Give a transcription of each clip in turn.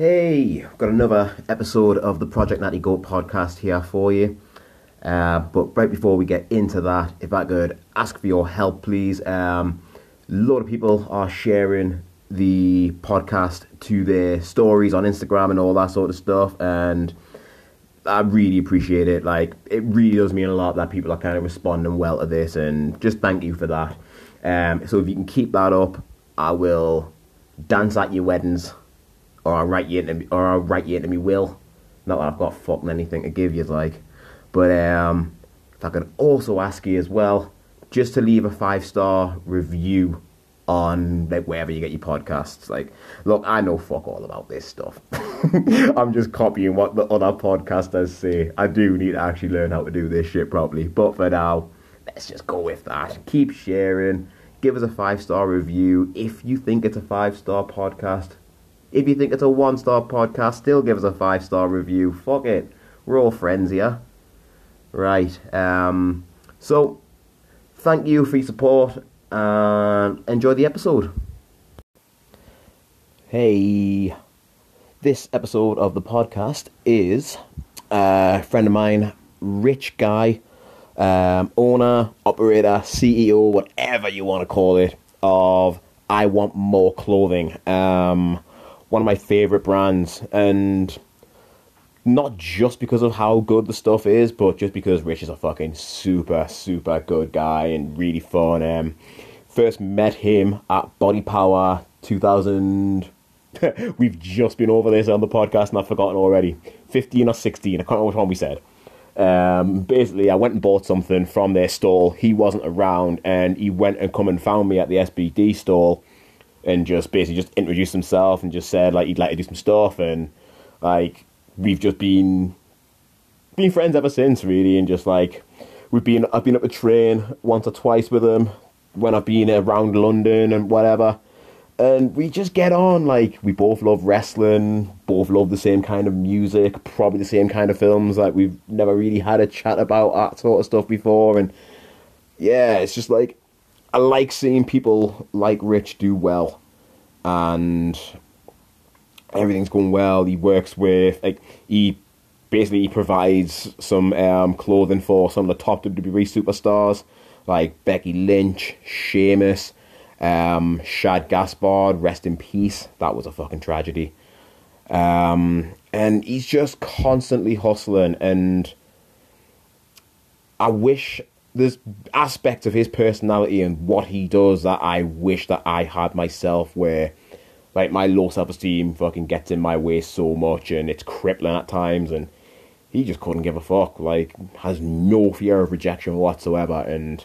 Hey, I've got another episode of the Project Natty Goat podcast here for you. Uh, but right before we get into that, if I could ask for your help, please. Um, a lot of people are sharing the podcast to their stories on Instagram and all that sort of stuff, and I really appreciate it. Like, it really does mean a lot that people are kind of responding well to this, and just thank you for that. Um, so if you can keep that up, I will dance at your weddings, or I'll write you into me, or I'll write you into me will. Not that I've got fucking anything to give you, like, but um, if I could also ask you as well, just to leave a five star review on like wherever you get your podcasts. Like, look, I know fuck all about this stuff. I'm just copying what the other podcasters say. I do need to actually learn how to do this shit properly. But for now, let's just go with that. Keep sharing. Give us a five star review if you think it's a five star podcast. If you think it's a one star podcast, still give us a five star review. Fuck it. We're all friends here. Right. Um, so, thank you for your support and enjoy the episode. Hey, this episode of the podcast is a friend of mine, Rich Guy, um, owner, operator, CEO, whatever you want to call it, of I Want More Clothing. Um, one of my favorite brands, and not just because of how good the stuff is, but just because Rich is a fucking super, super good guy and really fun. Um, first met him at Body Power 2000. We've just been over this on the podcast and I've forgotten already. 15 or 16, I can't remember which one we said. Um, basically, I went and bought something from their stall. He wasn't around, and he went and come and found me at the SBD stall, and just basically just introduced himself and just said like he'd like to do some stuff, and like we've just been been friends ever since, really, and just like we've been I've been up a train once or twice with him when I've been around London and whatever. And we just get on, like, we both love wrestling, both love the same kind of music, probably the same kind of films. Like, we've never really had a chat about that sort of stuff before. And yeah, it's just like, I like seeing people like Rich do well. And everything's going well. He works with, like, he basically provides some um, clothing for some of the top WWE superstars like Becky Lynch, Sheamus, um, Shad Gaspard, rest in peace. That was a fucking tragedy. Um, and he's just constantly hustling, and I wish there's aspects of his personality and what he does that I wish that I had myself, where like my low self esteem fucking gets in my way so much, and it's crippling at times, and he just couldn't give a fuck. Like has no fear of rejection whatsoever, and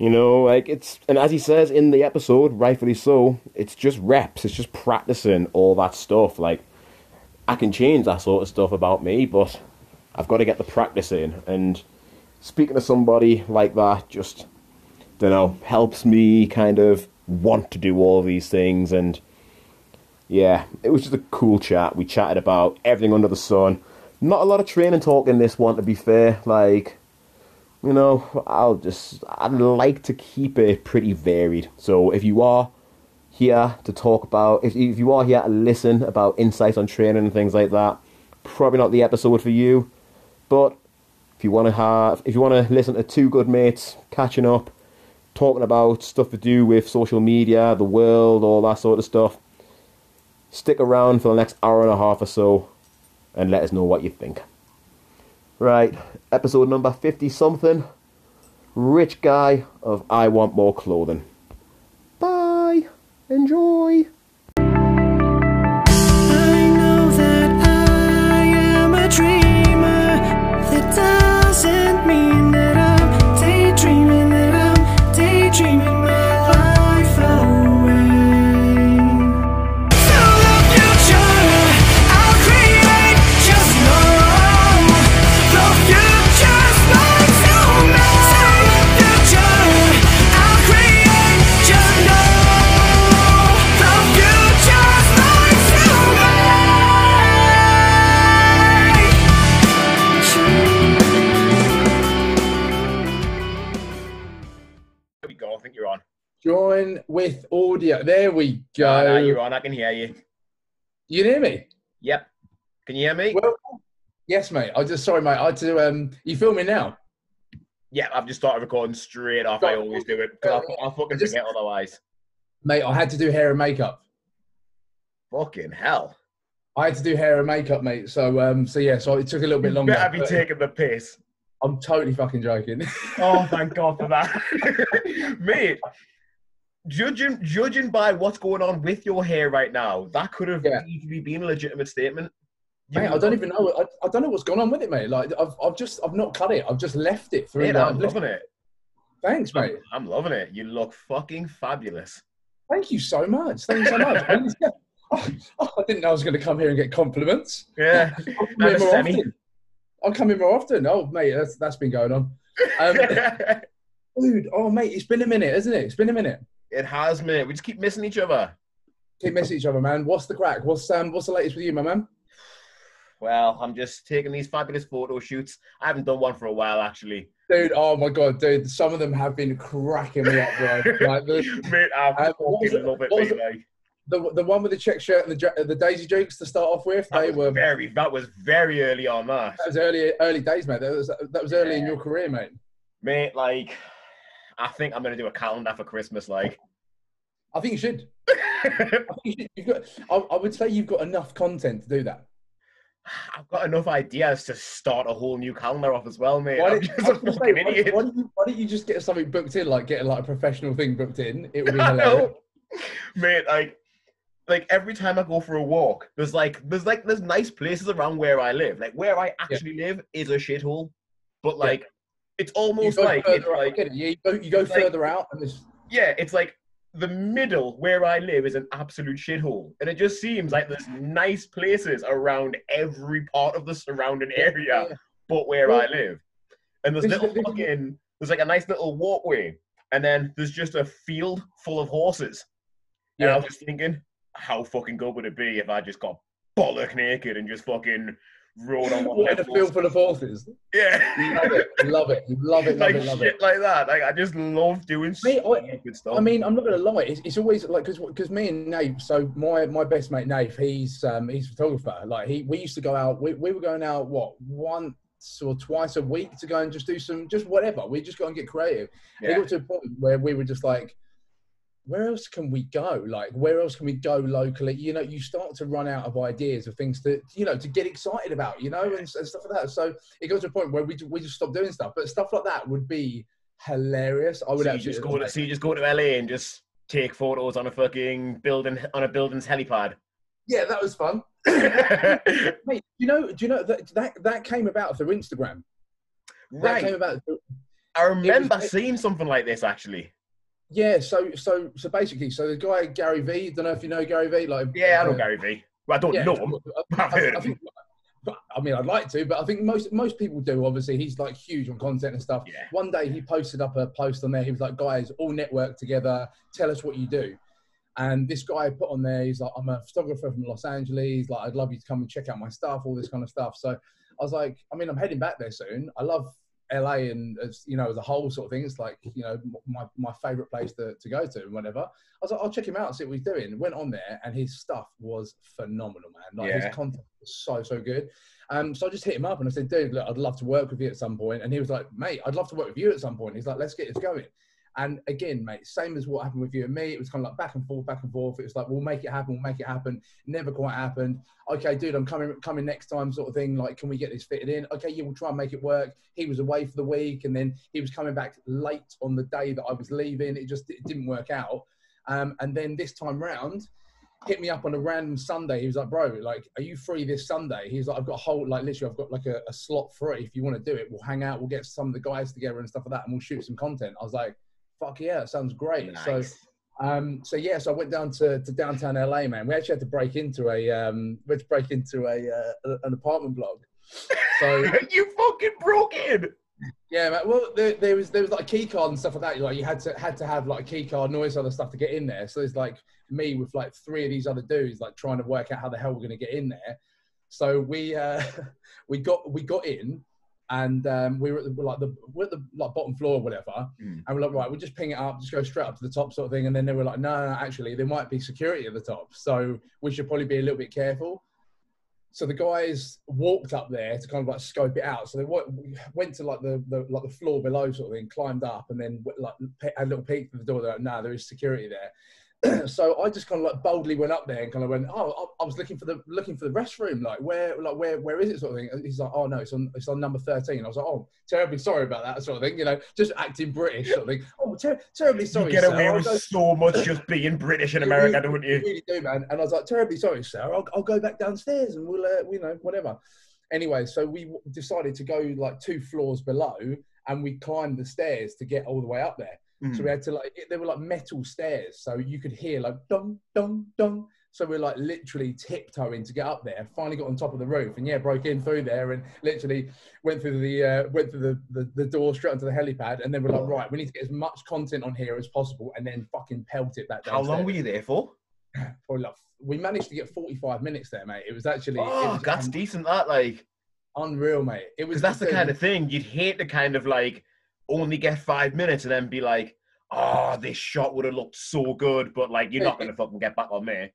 you know, like it's, and as he says in the episode, rightfully so, it's just reps, it's just practicing all that stuff. Like, I can change that sort of stuff about me, but I've got to get the practice in. And speaking to somebody like that just, don't know, helps me kind of want to do all these things. And yeah, it was just a cool chat. We chatted about everything under the sun. Not a lot of training talk in this one, to be fair. Like, you know, I'll just, I'd like to keep it pretty varied. So if you are here to talk about, if, if you are here to listen about insights on training and things like that, probably not the episode for you. But if you want to have, if you want to listen to two good mates catching up, talking about stuff to do with social media, the world, all that sort of stuff, stick around for the next hour and a half or so and let us know what you think. Right, episode number 50 something. Rich guy of I Want More Clothing. Bye. Enjoy. Dreamer. Mean that Audio. There we go. Ah, you're on. I can hear you. You hear me? Yep. Can you hear me? Well, yes, mate. I just sorry, mate. I had to. Um, you filming now? yeah, I've just started recording straight off. I always do it because I, I fucking Just- forget otherwise. Mate, I had to do hair and makeup. Fucking hell. I had to do hair and makeup, mate. So, um, so yeah, so it took a little bit You longer. better be taking the piss. I'm totally fucking joking. Oh, thank God for that, mate. Judging judging by what's going on with your hair right now, that could have Yeah. easily been a legitimate statement. Mate, I don't even know. I, I don't know what's going on with it, mate. Like, I've, I've just, I've not cut it. I've just left it through. Mate, I'm loving it. Thanks, mate. I'm loving it. You look fucking fabulous. Thank you so much. Thank you so much. I didn't- oh, oh, I didn't know I was going to come here and get compliments. Yeah. I'll come here more often. I'll come in more often. Oh, mate, that's that's been going on. Um, dude, oh, mate, it's been a minute, isn't it? It's been a minute. It has, mate. We just keep missing each other. Keep missing each other, man. What's the crack? What's um, what's the latest with you, my man? Well, I'm just taking these fabulous photo shoots. I haven't done one for a while, actually. Dude, oh my god, dude, some of them have been cracking me up, bro. like the, Mate, I was fucking love it, mate. Like, the the one with the check shirt and the the Daisy Dukes to start off with, that they were very, that was very early on that. that was early early days, mate. That was that was early in your career, mate. Mate, like, I think I'm going to do a calendar for Christmas, like. I think you should. I think you should. Got. I, I would say you've got enough content to do that. I've got enough ideas to start a whole new calendar off as well, mate. Why I'm don't, just I a was gonna say, why, why don't you, why don't you just get something booked in, like get like a professional thing booked in? It would be I hilarious. know. Mate, like, like every time I go for a walk, there's like, there's like, there's nice places around where I live. Like where I actually live is a shithole, but Yeah. It's almost like, it's out, like. Yeah, you go, you go it's like- further out, and it's yeah, it's like the middle where I live is an absolute shithole, and it just seems like there's nice places around every part of the surrounding area, yeah. but where Well, I live, and there's little the- fucking, there's like a nice little walkway, and then there's just a field full of horses. And I was just thinking, how fucking good would it be if I just got bollock naked and just fucking rode on one What of in a field full of horses? Yeah. Love it, love it, love it, love like it, love shit it. like that. Like I just love doing Mate, I- stupid stuff. I mean, I'm not gonna lie. It's, it's always like because because me and Nave. So my my best mate Nave, he's um he's a photographer. Like he we used to go out. We, we were going out what once or twice a week to go and just do some just whatever. We just go and get creative. It got to a point where we were just like, where else can we go? Like, where else can we go locally? You know, you start to run out of ideas of things to, you know, to get excited about, you know, and, and stuff like that. So it goes to a point where we, we just stop doing stuff. But stuff like that would be hilarious. I would so actually just go to so you just go to LA and just take photos on a fucking building on a building's helipad. Yeah, that was fun. right. Mate, you know, do you know that that, that came about through Instagram? That came about. Through, I remember it- seeing something like this actually. Yeah. So so so basically, so the guy Gary V. Don't know if you know Gary V. Like Yeah, I know uh, Gary V. Well, I don't Yeah, know him. I, I've heard I of think, but, I mean, I'd like to, but I think most most people do. Obviously, he's like huge on content and stuff. Yeah. One day he posted up a post on there. He was like, "Guys, all network together. Tell us what you do." And this guy put on there, he's like, "I'm a photographer from Los Angeles. Like, I'd love you to come and check out my stuff, all this kind of stuff." So I was like, "I mean, I'm heading back there soon. I love LA and as you know as a whole sort of thing. It's like you know my my favorite place to, to go to and whatever." I was like, I'll check him out and see what he's doing. Went on there and his stuff was phenomenal, man. Like Yeah. his content was so, so good. Um, so I just hit him up and I said, dude, look, I'd love to work with you at some point. And he was like, mate, I'd love to work with you at some point. He's like, let's get this going. And again, mate, same as what happened with you and me. It was kind of like back and forth, back and forth. It was like, we'll make it happen, we'll make it happen. Never quite happened. Okay, dude, I'm coming coming next time, sort of thing. Like, can we get this fitted in? Okay, yeah, we'll try and make it work. He was away for the week and then he was coming back late on the day that I was leaving. It just it didn't work out. Um, and then this time round, hit me up on a random Sunday. He was like, "Bro, like, are you free this Sunday?" He's like, "I've got a whole, like, literally, I've got like a, a slot free. If you want to do it, we'll hang out. We'll get some of the guys together and stuff like that, and we'll shoot some content." I was like, "Fuck yeah, that sounds great." So, Nice. um, so yeah, so I went down to, to downtown LA, man. We actually had to break into a, um, we had to break into a, uh, an apartment block. So you fucking broke in. yeah, man. Well, there, there was there was like a key card and stuff like that. Like you had to had to have like a key card and all this other stuff to get in there. So there's like me with like three of these other dudes like trying to work out how the hell we're gonna get in there. So we uh, we got we got in and um, we were at the, like the we're at the like bottom floor or whatever. Mm. And we're like, right, we'll just ping it up, just go straight up to the top sort of thing. And then they were like, no, no, no, actually, there might be security at the top, so we should probably be a little bit careful. so the guys walked up there to kind of like scope it out. So they wa- went to like the, the like the floor below sort of thing, climbed up, and then like had a little peek through the door. They're like, nah, there is security there. so I just kind of like boldly went up there and kind of went, oh, I, I was looking for the looking for the restroom, like where, like where, where is it, sort of thing. And he's like, oh no, it's on, it's on number thirteen. I was like, oh, terribly sorry about that, sort of thing, you know, just acting British, sort of thing. Oh, ter- terribly sorry. you get away I'll with go- so much just being British in America, really- don't you you? really do, man. And I was like, terribly sorry, sir. I'll, I'll go back downstairs and we'll, uh, you know, whatever. Anyway, so we decided to go like two floors below and we climbed the stairs to get all the way up there. Hmm. So we had to like, it- they were like metal stairs. So you could hear like dong, dong, dong. So we're like literally tiptoeing to get up there. Finally got on top of the roof and yeah, broke in through there and literally went through the uh, went through the, the, the door straight onto the helipad. And then we're like, right, we need to get as much content on here as possible and then fucking pelt it back down. How long were you there for? for like, we managed to get 45 minutes there, mate. It was actually it Oh, was that's un- decent. That like, unreal, mate. It was that's the kind of thing you'd hate to kind of like only get five minutes and then be like, oh, this shot would have looked so good, but like you're not gonna fucking get back on me.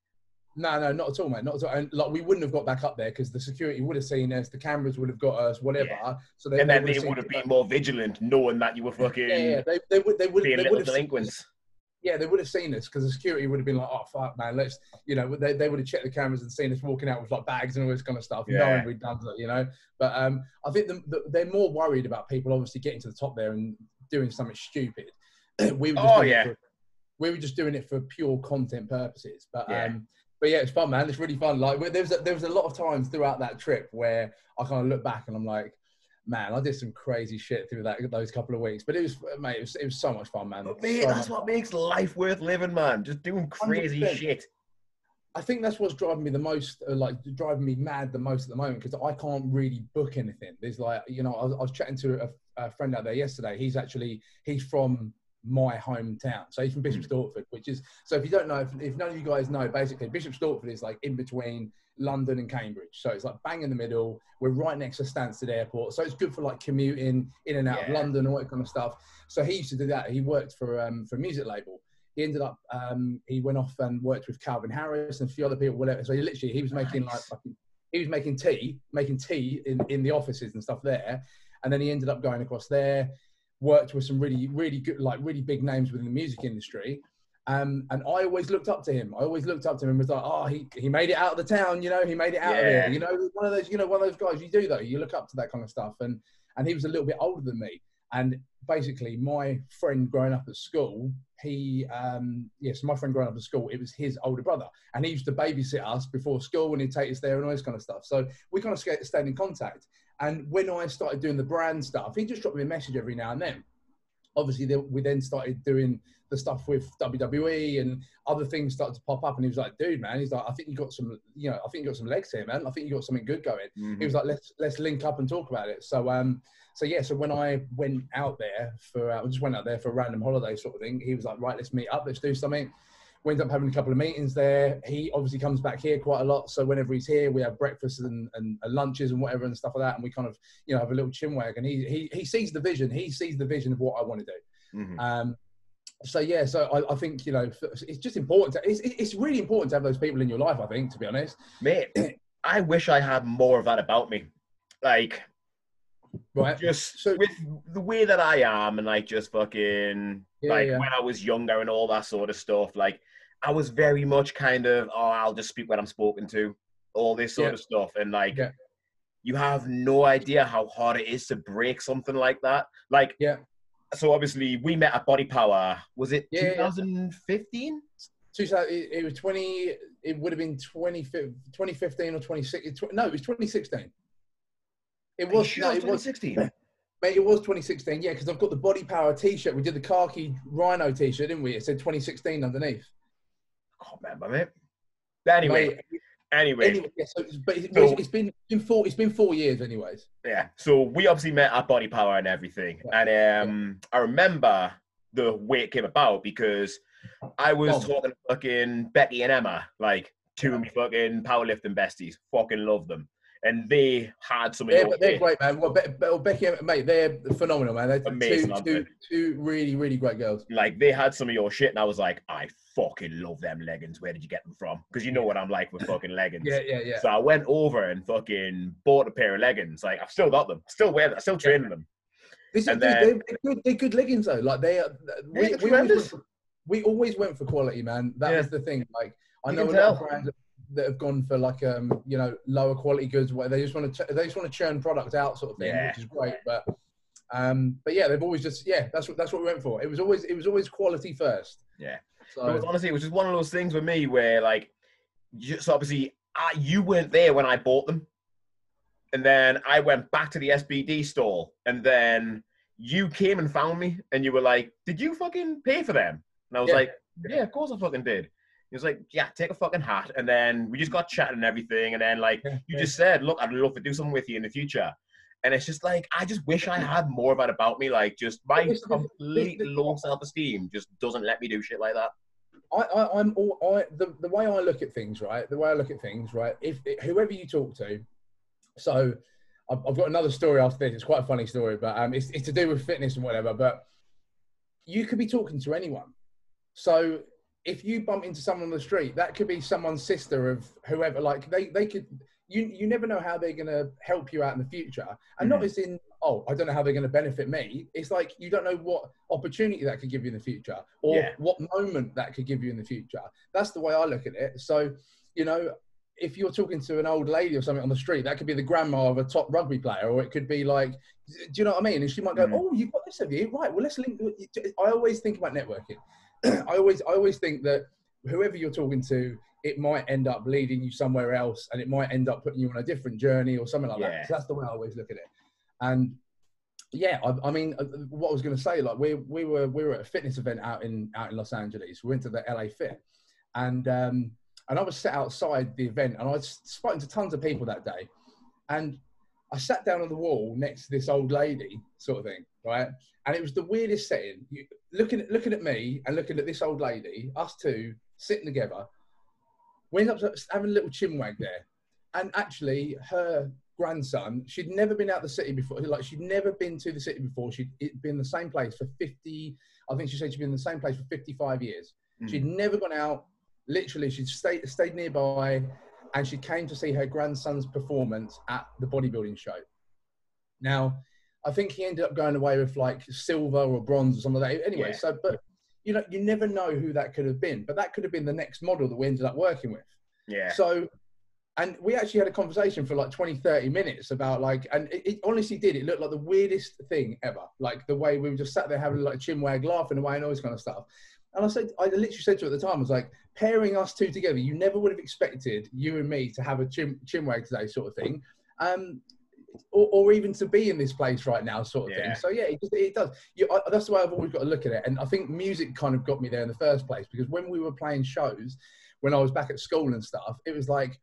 no, no, not at all, man. Not at all. And like we wouldn't have got back up there because the security would have seen us, the cameras would have got us, whatever. Yeah. So And then they would have been like- more vigilant, knowing that you were fucking Yeah, yeah, they, they would, they would, being they little would have seen delinquents. Yeah, they would have seen us because the security would have been like, "Oh fuck, man, let's," you know, they, they would have checked the cameras and seen us walking out with like bags and all this kind of stuff, Yeah. knowing we'd done that, you know. But um, I think the, the, they're more worried about people obviously getting to the top there and doing something stupid. we were just Oh, doing it yeah. for- we were just doing it for pure content purposes. But Yeah. um, but yeah, it's fun, man. It's really fun. Like there was a, there was a lot of times throughout that trip where I kind of look back and I'm like. Man, I did some crazy shit through that those couple of weeks, but it was, mate, it was, it was so much fun, man. But mate, So that's much what makes life worth living, man. Just doing crazy 100%. shit. I think that's what's driving me the most, uh, like driving me mad the most at the moment because I can't really book anything. There's like, you know, I was, I was chatting to a, a friend out there yesterday. He's actually he's from my hometown, so he's from Bishop Stortford, which is so. If you don't know, if, if none of you guys know, basically Bishop Stortford is like in between London and Cambridge, so it's like bang in the middle. We're right next to Stansted Airport, so it's good for like commuting in and out of Yeah. London, all that kind of stuff. So he used to do that. He worked for um, for a music label he ended up um, he went off and worked with Calvin Harris and a few other people. Whatever. So he literally he was making like Nice. fucking, he was making tea, making tea in, in the offices and stuff there. And then he ended up going across there, worked with some really really good like really big names within the music industry. Um, and I always looked up to him. I always looked up to him and was like, oh, he, he made it out of the town, you know, he made it out of Yeah. there. You know, one of those, you know, one of those guys you do though. You look up to that kind of stuff. And and he was a little bit older than me. And basically, my friend growing up at school, he, um, yes, my friend growing up at school, it was his older brother, and he used to babysit us before school, and he'd take us there and all this kind of stuff. So we kind of stayed in contact. And when I started doing the brand stuff, he just dropped me a message every now and then. Obviously, we then started doing the stuff with WWE and other things started to pop up. And he was like, "Dude, man," he's like, "I think you got some, you know, I think you got some legs here, man. I think you got something good going." Mhm. he was like, let's let's link up and talk about it. So um, so yeah, so when I went out there for, uh, I just went out there for a random holiday sort of thing. He was like, right, let's meet up, let's do something. We ended up having a couple of meetings there. He obviously comes back here quite a lot, so whenever he's here, we have breakfasts and, and, and lunches and whatever and stuff like that, and we kind of you know have a little chinwag. And he he he sees the vision. He sees the vision of what I want to do. Mhm. Um, so yeah, so I, I think you know it's just important. To, it's it's really important to have those people in your life. I think, to be honest. Mate, I wish I had more of that about me. Like, Right. just So- with the way that I am, and like just fucking Yeah, like yeah. when I was younger and all that sort of stuff. Like, I was very much kind of, oh, I'll just speak when I'm spoken to, all this sort Yeah. of stuff, and like. You have no idea how hard it is to break something like that. Like, Yeah. So obviously, we met at Body Power. Was it Yeah, yeah. 2015? 2000, it, was 20, it would have been 20, 2015 or 2016. No, it was 2016. It was, no, it it was, 2016. Mate, it was 2016. Yeah, because I've got the Body Power t shirt. We did the khaki rhino t shirt, didn't we? It said 2016 underneath. I can't remember, mate. But anyway, Mate, anyway, anyway yeah, so, it's- but it's, So- it's been, been four, it's been four years, anyways. yeah. So we obviously met at Body Power and everything, and um, I remember the way it came about because I was Oh. talking to fucking Becky and Emma, like two of Yeah. me fucking powerlifting besties, fucking love them, and they had some of They're, they're great, man. Well, Be- well, Becky, mate, they're phenomenal, man. They're Amazing, two, aren't two, really, really great girls. Like they had some of your shit, and I was like, I fucking love them leggings. Where did you get them from? Because you know what I'm like with fucking leggings. Yeah, yeah, yeah. So I went over and fucking bought a pair of leggings. Like I've still got them, still wear them, I still training them. This is, then- they're, good, they're good leggings though. Like they are. We, we, always went for, we always went for quality, man. That Yeah. was the thing. Like I You know a lot of brands that have gone for like um you know lower quality goods where they just want to they just want to churn product out sort of thing, Yeah. which is great. But um but yeah, they've always just yeah that's what that's what we went for. It was always it was always quality first. Yeah. So It was honestly, it was just one of those things with me where, like, just obviously, I, you weren't there when I bought them, and then I went back to the SBD store, and then you came and found me, and you were like, "Did you fucking pay for them?" And I was Yeah. like, "Yeah, of course I fucking did." He was like, "Yeah, take a fucking hat," and then we just got chatting and everything, and then like you just said, "Look, I'd love to do something with you in the future." And it's just like I just wish I had more of that about me. Like, just my But this- this- complete low self esteem just doesn't let me do shit like that. I, I, I'm all, I, the, the way I look at things, right? The way I look at things, right? If whoever you talk to, so I've, I've got another story after this. It's quite a funny story, but um, it's, it's to do with fitness and whatever. But you could be talking to anyone. So if you bump into someone on the street, that could be someone's sister of whoever. Like they, they could. You, you never know how they're going to help you out in the future, and not Mhm. as in oh I don't know how they're going to benefit me. It's like you don't know what opportunity that could give you in the future, or Yeah. what moment that could give you in the future. That's the way I look at it. So you know, if you're talking to an old lady or something on the street, that could be the grandma of a top rugby player, or it could be like, do you know what I mean? And she might go, Mhm. "Oh, you've got this, of you? Right. Well, let's link." I always think about networking. I always, I always think that whoever you're talking to, it might end up leading you somewhere else, and it might end up putting you on a different journey or something like Yeah. that. So that's the way I always look at it. And yeah, I, I mean, uh, what I was going to say, like we we were we were at a fitness event out in out in Los Angeles. We went to the LA Fit, and um, and I was sat outside the event, and I was spoken to tons of people that day, and I sat down on the wall next to this old lady, sort of thing, right? And it was the weirdest setting. You, looking at looking at me and looking at this old lady, us two sitting together. We ended up having a little chinwag there, and actually, her grandson, she'd never been out the city before. Like she'd never been to the city before. She'd it'd been in the same place for fifty. I think she said she'd been in the same place for fifty-five years. Hmm. She'd never gone out. Literally, she'd stayed stayed nearby, and she came to see her grandson's performance at the bodybuilding show. Now, I think he ended up going away with like silver or bronze or something like that. Anyway, Yeah. so but you know, you never know who that could have been, but that could have been the next model that we ended up working with. Yeah. So, and we actually had a conversation for like 20, 30 minutes about like, and it, it honestly did. It looked like the weirdest thing ever. Like the way we were just sat there having like a chin wag, laughing away, and all this kind of stuff. And I said, I literally said to her at the time, I was like, pairing us two together, you never would have expected you and me to have a chin, chin wag today, sort of thing. Um, or, or even to be in this place right now, sort of Yeah. thing. So yeah, it, just, it does. You, I, that's the way I've always got to look at it. And I think music kind of got me there in the first place because when we were playing shows, when I was back at school and stuff, it was like,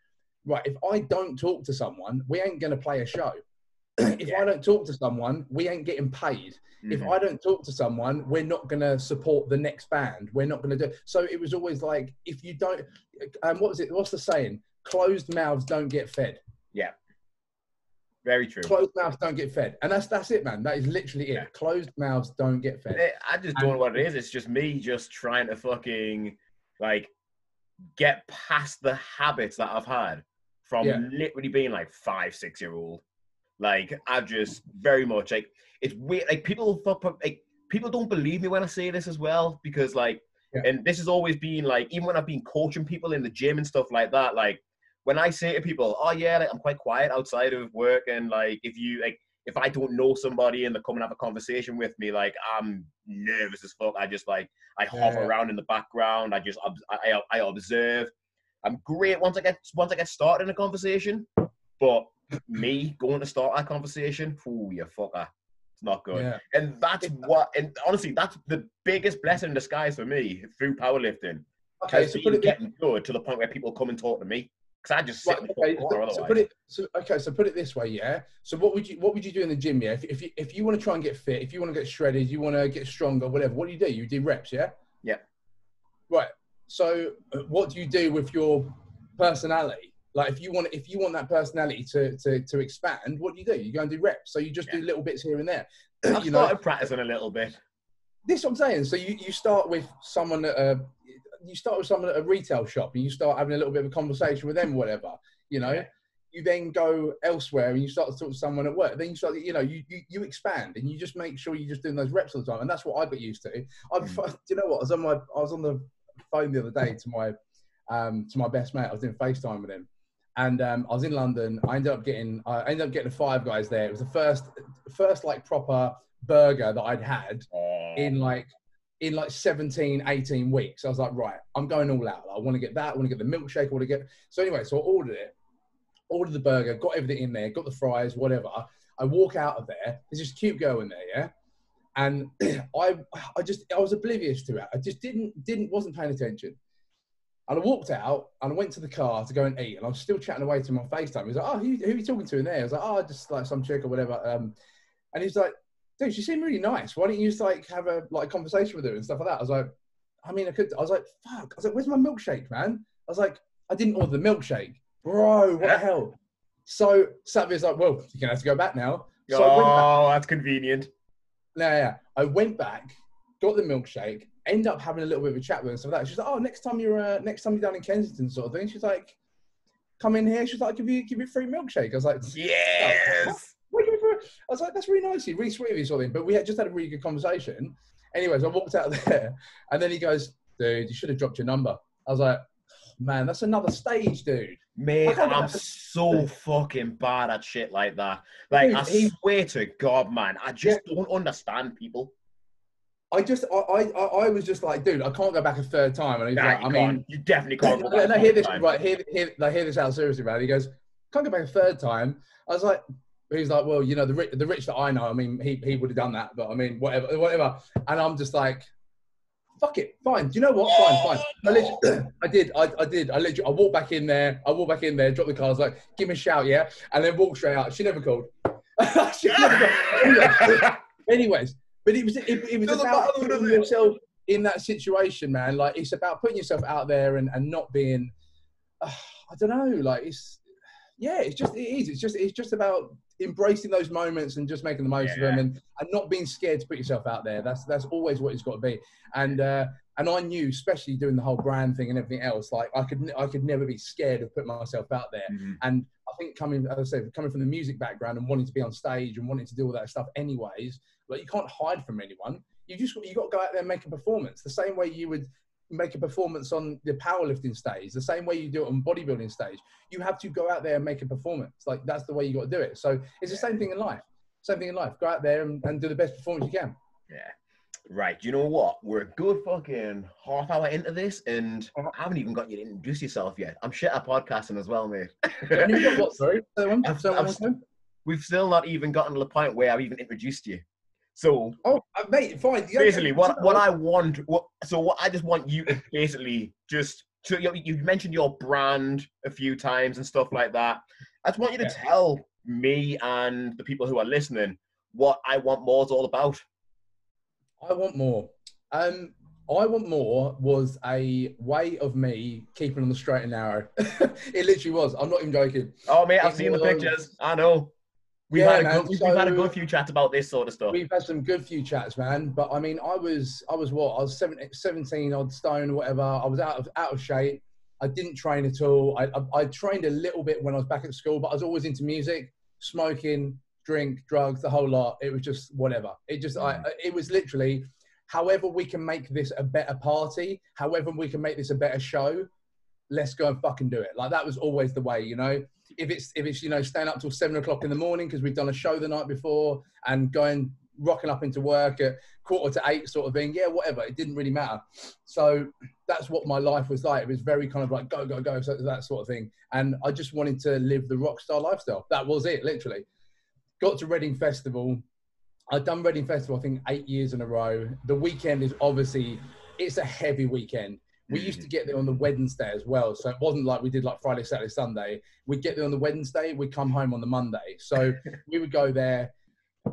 right, if I don't talk to someone, we ain't going to play a show. if Yeah. I don't talk to someone, we ain't getting paid. If Mhm. I don't talk to someone, we're not going to support the next band. We're not going to do. So it was always like, if you don't, um, what was it? What's the saying? Closed mouths don't get fed. Very true. Closed mouths don't get fed, and that's that's it, man. That is literally it. Yeah. Closed mouths don't get fed. I just don't know what it is. It's just me just trying to fucking like get past the habits that I've had from Yeah. literally being like five, six year old. Like I've just very much like it's weird. Like people fuck like people don't believe me when I say this as well because like Yeah. and this has always been like even when I've been coaching people in the gym and stuff like that. Like when I say to people, "Oh yeah, like, I'm quite quiet outside of work," and like if you like if I don't know somebody and they come and have a conversation with me, like I'm nervous as fuck. I just like I hover around in the background. I just I, I I observe. I'm great once I get once I get started in a conversation, but me going to start that conversation, ooh, you fucker, it's not good. Yeah. And that's what, and honestly, that's the biggest blessing in disguise for me through powerlifting. Okay, so put it. getting good to the point where people come and talk to me because I just sit Right, okay, so, so put it. So okay, so put it this way, yeah. So what would you what would you do in the gym, yeah? If if you, if you want to try and get fit, if you want to get shredded, you want to get stronger, whatever. What do you do? You do reps, yeah. Yeah. Right. So uh, what do you do with your personality? Like if you want if you want that personality to to, to expand, what do you do? You go and do reps. So you just do little bits here and there. I've you know, started practicing a little bit. this is what I'm saying. So you, you start with someone at a you start with someone at a retail shop and you start having a little bit of a conversation with them, whatever. You know, Yeah. you then go elsewhere and you start to talk to someone at work. Then you start, you know, you, you you expand and you just make sure you're just doing those reps all the time. And that's what I got used to. I, Mm. do you know what? I was on my I was on the phone the other day to my um to my best mate. I was doing FaceTime with him. And um, I was in London. I ended up getting I ended up getting the five guys there. It was the first first like proper burger that I'd had in like in like 17 18 weeks i was like right i'm going all out i want to get that i want to get the milkshake i want to get so anyway so i ordered it ordered the burger got everything in there got the fries whatever i walk out of there there's this cute girl in there yeah and i i just i was oblivious to it i just didn't didn't wasn't paying attention and I walked out and I went to the car to go and eat, and I was still chatting away to my FaceTime. He was like, "Oh, who, who are you talking to in there?" I was like, "Oh, just like some chick or whatever." Um, and he's like, dude, she seemed really nice. Why don't you just like have a like conversation with her and stuff like that? I was like, I mean, I could. I was like, fuck. I was like, where's my milkshake, man? I was like, I didn't order the milkshake, bro. What the hell? So Savvy's like, well, you're gonna have to go back now. So I back. oh, that's convenient. No, yeah, I went back, got the milkshake, end up having a little bit of a chat with her and stuff like that. She's like, oh, next time you're uh, next time you're down in Kensington, sort of thing. She's like, come in here. She's like, give you give you a free milkshake. I was like, Yes. Was like, that's really nice, of you, really sweet of you, sort of thing. But we had just had a really good conversation. Anyways, I walked out there, and then he goes, "Dude, you should have dropped your number." I was like, oh, "Man, that's another stage, dude." Mate, I'm so fucking bad at shit like that. Like, Dude, I he- swear to God, man, I just don't understand people. I just, I, I, I was just like, "Dude, I can't go back a third time." And he's Nah, like, "I can't. mean." you definitely can't. go No, back no, one hear this time. right. Hear, hear, like, hear this out seriously, man. He goes, "Can't go back a third time." I was like, "He's like, well, you know, the rich, the rich that I know. I mean, he, he would have done that, but I mean, whatever, whatever." And I'm just like, "Fuck it, fine. Do you know what? Fine, fine." I, I did, I, I did, I literally, I walked back in there. I walked back in there, dropped the car. I was like, "Give me a shout, yeah," and then walked straight out. She never called. she never called. Anyways, but it was, it, it was about putting yourself in that situation, man. Like it's about putting yourself out there and, and not being, uh, I don't know, like it's, yeah, it's just, it is. It's just, it's just about embracing those moments and just making the most of them and, and not being scared to put yourself out there. That's, that's always what it's got to be. And, uh, and I knew, especially doing the whole brand thing and everything else, like I could, I could never be scared of putting myself out there. Mhm. And I think coming, as I said, coming from the music background and wanting to be on stage and wanting to do all that stuff, anyways, like you can't hide from anyone. You just you got to go out there and make a performance the same way you would make a performance on the powerlifting stage, the same way you do it on bodybuilding stage. You have to go out there and make a performance. Like that's the way you got to do it. So it's the same thing in life. Same thing in life. Go out there and, and do the best performance you can. Yeah. Right. You know what? We're a good fucking half hour into this, and Uh-huh. I haven't even got you to introduce yourself yet. I'm shit at podcasting as well, mate. And you've got what? Sorry. I've- say that one I've- We've still not even gotten to the point where I've even introduced you. So Oh, uh, mate, fine. Yeah, basically, what what I want, what so what I just want you to basically just so you you've mentioned your brand a few times and stuff like that. I just want you to Yeah. tell me and the people who are listening what I want more is all about. I want more. Um, I want more was a way of me keeping on the straight and narrow. it literally was. I'm not even joking. Oh mate, I've It seen the pictures. I know. We've Yeah, had a man, good, we've, we've had a good few chats about this sort of stuff. We've had some good few chats, man. But I mean, I was, I was what? I was 17, 17 odd stone, or whatever. I was out of out of shape. I didn't train at all. I, I, I trained a little bit when I was back at school, but I was always into music, smoking, drink, drugs, the whole lot. It was just whatever. It just, I, mm. it was literally, however we can make this a better party, however we can make this a better show, let's go and fucking do it. Like that was always the way, you know. If it's if it's you know staying up till seven o'clock in the morning because we've done a show the night before and going rocking up into work at quarter to eight sort of thing, yeah, whatever. It didn't really matter. So that's what my life was like. It was very kind of like go go go, so that sort of thing. And I just wanted to live the rock star lifestyle. That was it, literally. Got to Reading Festival. I'd done Reading Festival, I think, eight years in a row. The weekend is obviously it's a heavy weekend. We used mm. to get there on the Wednesday as well, so it wasn't like we did like Friday, Saturday, Sunday. We'd get there on the Wednesday, we'd come home on the Monday. So we would go there,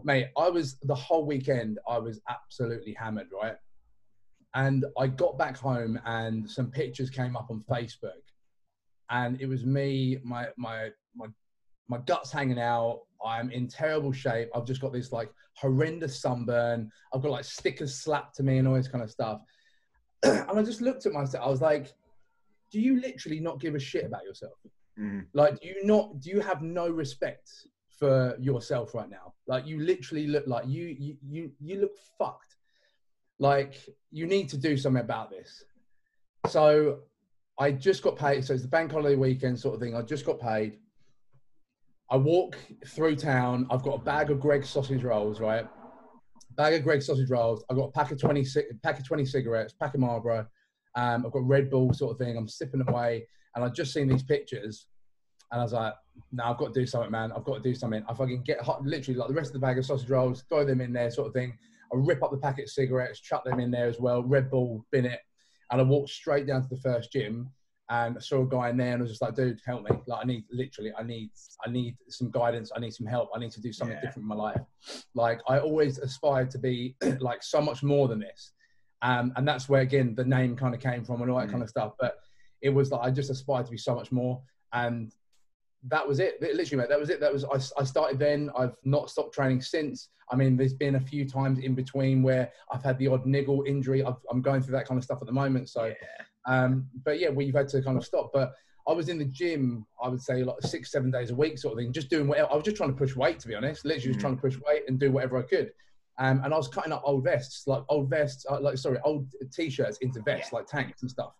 mate. I was the whole weekend. I was absolutely hammered, right? And I got back home, and some pictures came up on Facebook, and it was me, my my my my guts hanging out. I'm in terrible shape. I've just got this like horrendous sunburn. I've got like stickers slapped to me and all this kind of stuff. and I just looked at myself. I was like, "Do you literally not give a shit about yourself? Mm. Like, do you not? Do you have no respect for yourself right now? Like, you literally look like you you you you look fucked. Like, you need to do something about this." So, I just got paid. So it's the bank holiday weekend sort of thing. I just got paid. I walk through town. I've got a bag of Greggs sausage rolls, right? Bag of Greg sausage rolls. I've got a pack of twenty pack of twenty cigarettes, pack of Marlboro. Um, I've got Red Bull sort of thing. I'm sipping away, and I've just seen these pictures, and I was like, "No, I've got to do something, man. I've got to do something. I fucking get hot, literally like the rest of the bag of sausage rolls, throw them in there, sort of thing. I rip up the packet of cigarettes, chuck them in there as well. Red Bull, bin it, and I walked straight down to the first gym and I saw a guy in there and I was just like, dude, help me. Like I need literally, I need, I need some guidance. I need some help. I need to do something Yeah. different in my life. Like I always aspired to be like so much more than this. Um, and that's where again, the name kind of came from and all that Mm. kind of stuff. But it was like, I just aspired to be so much more. And that was it. Literally, mate, that was it. That was, I, I started then. I've not stopped training since. I mean, there's been a few times in between where I've had the odd niggle injury. I've, I'm going through that kind of stuff at the moment. So, Yeah. Um, but yeah, we've had to kind of stop. But I was in the gym, I would say like six, seven days a week sort of thing, just doing whatever. I was just trying to push weight, to be honest, literally just Mhm. trying to push weight and do whatever I could. Um, and I was cutting up old vests, like old vests, uh, like, sorry, old t-shirts into vests, like tanks and stuff.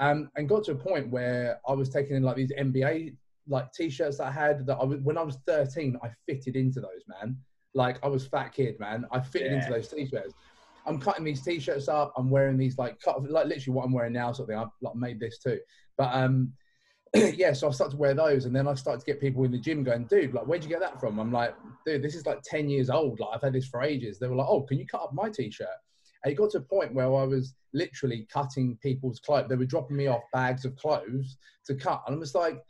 Um, and got to a point where I was taking in like these NBA like t-shirts that I had that I was, when I was 13, I fitted into those, man. Like I was fat kid, man. I fitted into those t-shirts. I'm cutting these t-shirts up. I'm wearing these like cut, like literally what I'm wearing now, sort of thing. I've like made this too, but um, yeah. So I started to wear those, and then I started to get people in the gym going, dude, like where'd you get that from? I'm like, dude, this is like 10 years old. Like I've had this for ages. They were like, oh, can you cut up my t-shirt? And it got to a point where I was literally cutting people's clothes. They were dropping me off bags of clothes to cut, and I was like,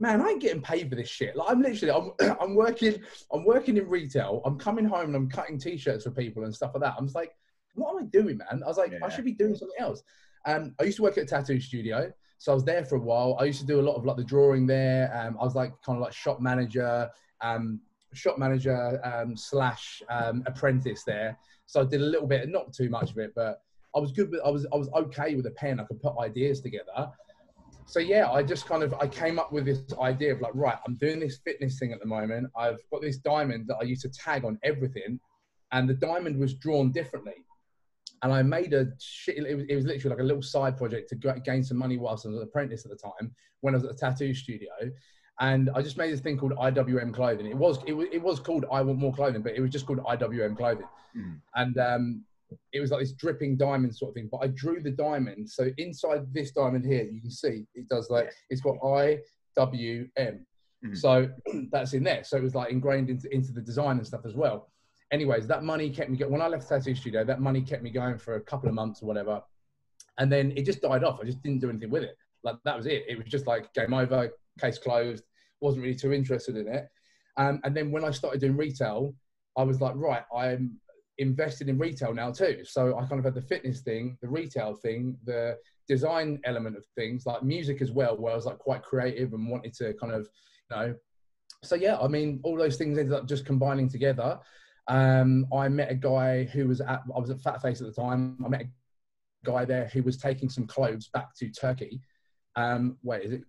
man, I ain't getting paid for this shit. Like I'm literally, I'm, I'm working, I'm working in retail. I'm coming home and I'm cutting t-shirts for people and stuff like that. I'm just like, what am I doing, man? I was like, I should be doing something else. Um, I used to work at a tattoo studio, so I was there for a while. I used to do a lot of like the drawing there. Um, I was like kind of like shop manager, um, shop manager um, slash um, apprentice there. So I did a little bit, not too much of it, but I was good. With, I was I was okay with a pen. I could put ideas together. So yeah, I just kind of I came up with this idea of like, right, I'm doing this fitness thing at the moment. I've got this diamond that I used to tag on everything, and the diamond was drawn differently. And I made a shit. It was, it was literally like a little side project to gain some money whilst I was an apprentice at the time when I was at the tattoo studio. And I just made this thing called IWM clothing. It was it was, it was called I want more clothing, but it was just called IWM clothing. Mhm. And um, it was like this dripping diamond sort of thing. But I drew the diamond. So inside this diamond here, you can see it does like it's got I W M. Mhm. So that's in there. So it was like ingrained into, into the design and stuff as well. Anyways, that money kept me going. When I left the tattoo studio, that money kept me going for a couple of months or whatever. And then it just died off. I just didn't do anything with it. Like that was it. It was just like game over, case closed. Wasn't really too interested in it. Um, and then when I started doing retail, I was like, right, I'm invested in retail now too. So I kind of had the fitness thing, the retail thing, the design element of things, like music as well, where I was like quite creative and wanted to kind of, you know. So yeah, I mean, all those things ended up just combining together. Um, I met a guy who was at, I was at Fat Face at the time. I met a guy there who was taking some clothes back to Turkey. Um, wait, is it?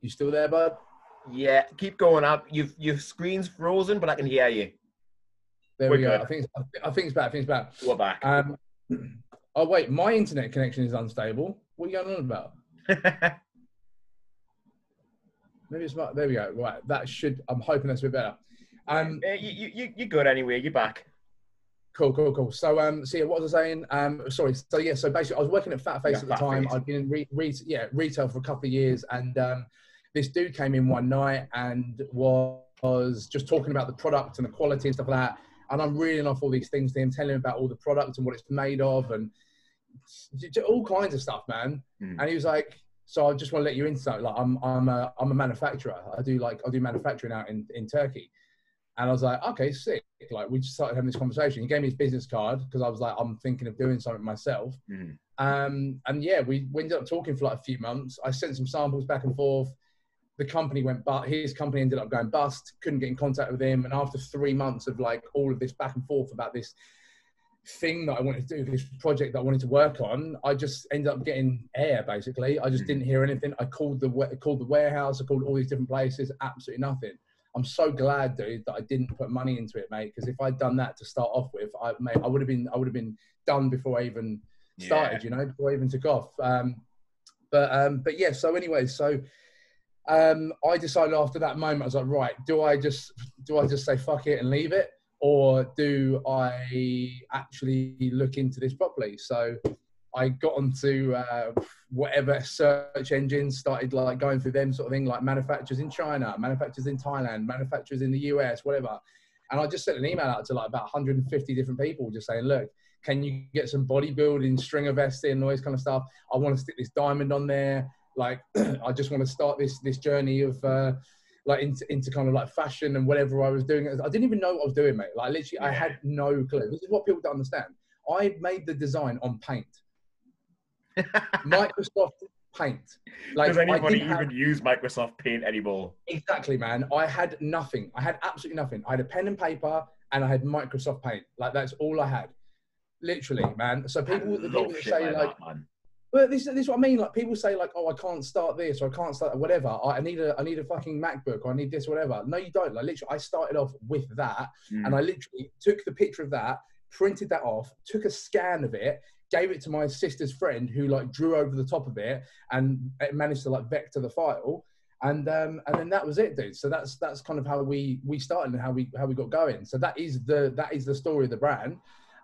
You still there, bud? Yeah, keep going up. You've your screen's frozen, but I can hear you. There We're we go. good. I think it's, I think it's back. I think it's back. We're back. Um, oh wait, my internet connection is unstable. What are you going on about? Maybe it's not. There we go. Right, that should. I'm hoping that's a bit better. Um, you, you, you- you're good anyway. You're back. cool, cool, cool. So, um, so yeah, what was I saying? Um, sorry. So yeah, so basically, I was working at Fat Face Yeah, at the time. Face. I'd been in re- re- yeah retail for a couple of years, and um, this dude came in one night and was just talking about the product and the quality and stuff like that. And I'm reading off all these things to him, telling him about all the product and what it's made of, and all kinds of stuff, man. Mm. And he was like, "So I just want to let you in. So like, I'm I'm a I'm a manufacturer. I do like I do manufacturing out in in Turkey." And I was like, okay, sick. Like we just started having this conversation. He gave me his business card because I was like, I'm thinking of doing something myself. Mhm. Um, and yeah, we, we ended up talking for like a few months. I sent some samples back and forth. The company went, but his company ended up going bust. Couldn't get in contact with him. And after three months of like all of this back and forth about this thing that I wanted to do, this project that I wanted to work on, I just ended up getting air. Basically, I just Mhm. didn't hear anything. I called the called the warehouse. I called all these different places. Absolutely nothing. I'm so glad, dude, that I didn't put money into it, mate. Because if I'd done that to start off with, I, mate, I would have been, I would have been done before I even started. You know, before I even took off. Um, but um, but yeah. So anyway, so um, I decided after that moment, I was like, right, do I just do I just say fuck it and leave it, or do I actually look into this properly? So I got onto uh, whatever search engines, started like going through them sort of thing, like manufacturers in China, manufacturers in Thailand, manufacturers in the US, whatever. And I just sent an email out to like about 150 different people, just saying, look, can you get some bodybuilding, stringer vesting, all this kind of stuff? I want to stick this diamond on there. Like, I just want to start this this journey of uh, like into, into kind of like fashion and whatever I was doing. I didn't even know what I was doing, mate. Like, literally, I had no clue. This is what people don't understand. I made the design on Paint, Microsoft Paint. Like, Does anybody didn't have- even use Microsoft Paint anymore? Exactly, man. I had nothing. I had absolutely nothing. I had a pen and paper and I had Microsoft Paint. Like that's all I had. Literally, man. So people, the people that say like like, that, but this, this is what I mean. Like people say like, oh, I can't start this or I can't start whatever. I I need a, I need a fucking MacBook or I need this, whatever. No, you don't. Like literally, I started off with that Mm. and I literally took the picture of that, printed that off, took a scan of it, gave it to my sister's friend who like drew over the top of it and it managed to like vector the file. And um, and then that was it, dude. So that's that's kind of how we we started and how we how we got going. So that is the that is the story of the brand.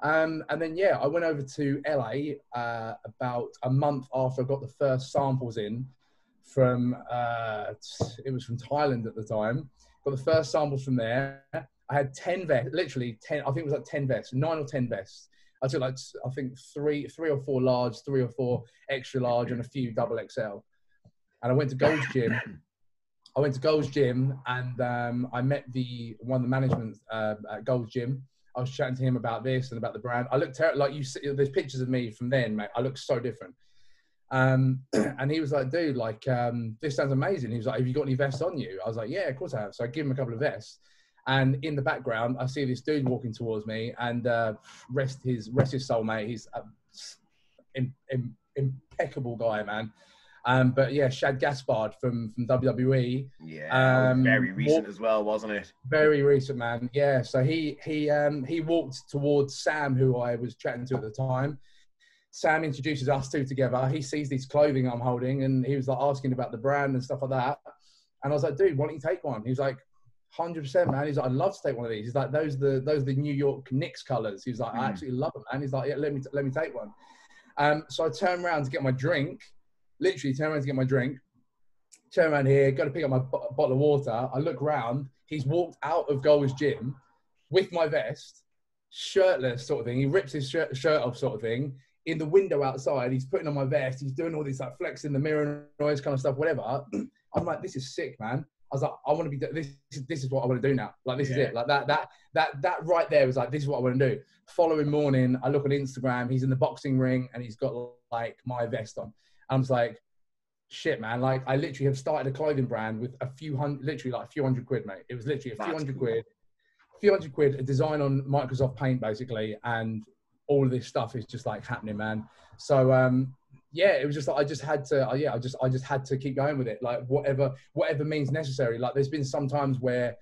Um, and then yeah, I went over to LA uh, about a month after I got the first samples in from uh, it was from Thailand at the time. Got the first samples from there. I had ten vests, literally ten. I think it was like ten vests, nine or ten vests. I took like I think three, three or four large, three or four extra large, and a few double XL. And I went to Gold's Gym. I went to Gold's Gym, and um, I met the one of the management uh, at Gold's Gym. I was chatting to him about this and about the brand. I looked ter- like you. See, there's pictures of me from then, mate. I look so different. Um, and he was like, dude, like, um, this sounds amazing. He was like, have you got any vests on you? I was like, yeah, of course I have. So I give him a couple of vests. And in the background, I see this dude walking towards me and uh, rest his rest his soul, mate. He's a im- im- impeccable guy, man. Um, but yeah, Shad Gaspard from from WWE, Yeah, Um, very recent what- as well, wasn't it? very recent, man. Yeah, so he he um, he walked towards Sam, who I was chatting to at the time. Sam introduces us two together. He sees this clothing I'm holding, and he was like asking about the brand and stuff like that. And I was like, dude, why don't you take one? He was like, hundred percent, man. He's like, I'd love to take one of these. He's like, those are the those are the New York Knicks colors. He's like, I Mhm. actually love them, man. He's like, yeah, let me let me take one. Um, so I turn around to get my drink. Literally, turn around to get my drink. Turn around here, go to pick up my bo- bottle of water. I look round. He's walked out of Gold's gym with my vest, shirtless sort of thing. He rips his shirt, shirt off sort of thing. In the window outside, he's putting on my vest. He's doing all this like flex in the mirror this kind of stuff, whatever. I'm like, this is sick, man. I was like, I want to be this. is- This is what I want to do now. Like this is it. Like that. That. That. That right there was like, this is what I want to do. Following morning, I look on Instagram. He's in the boxing ring and he's got like my vest on. I'm just like, shit, man. Like I literally have started a clothing brand with a few hundred, literally like a few hundred quid, mate. It was literally a few That's hundred cool. quid, a few hundred quid, a design on Microsoft Paint basically, and all of this stuff is just like happening, man. So um, yeah, it was just like I just had to, uh, yeah, I just I just had to keep going with it, like whatever whatever means necessary. Like there's been some times where,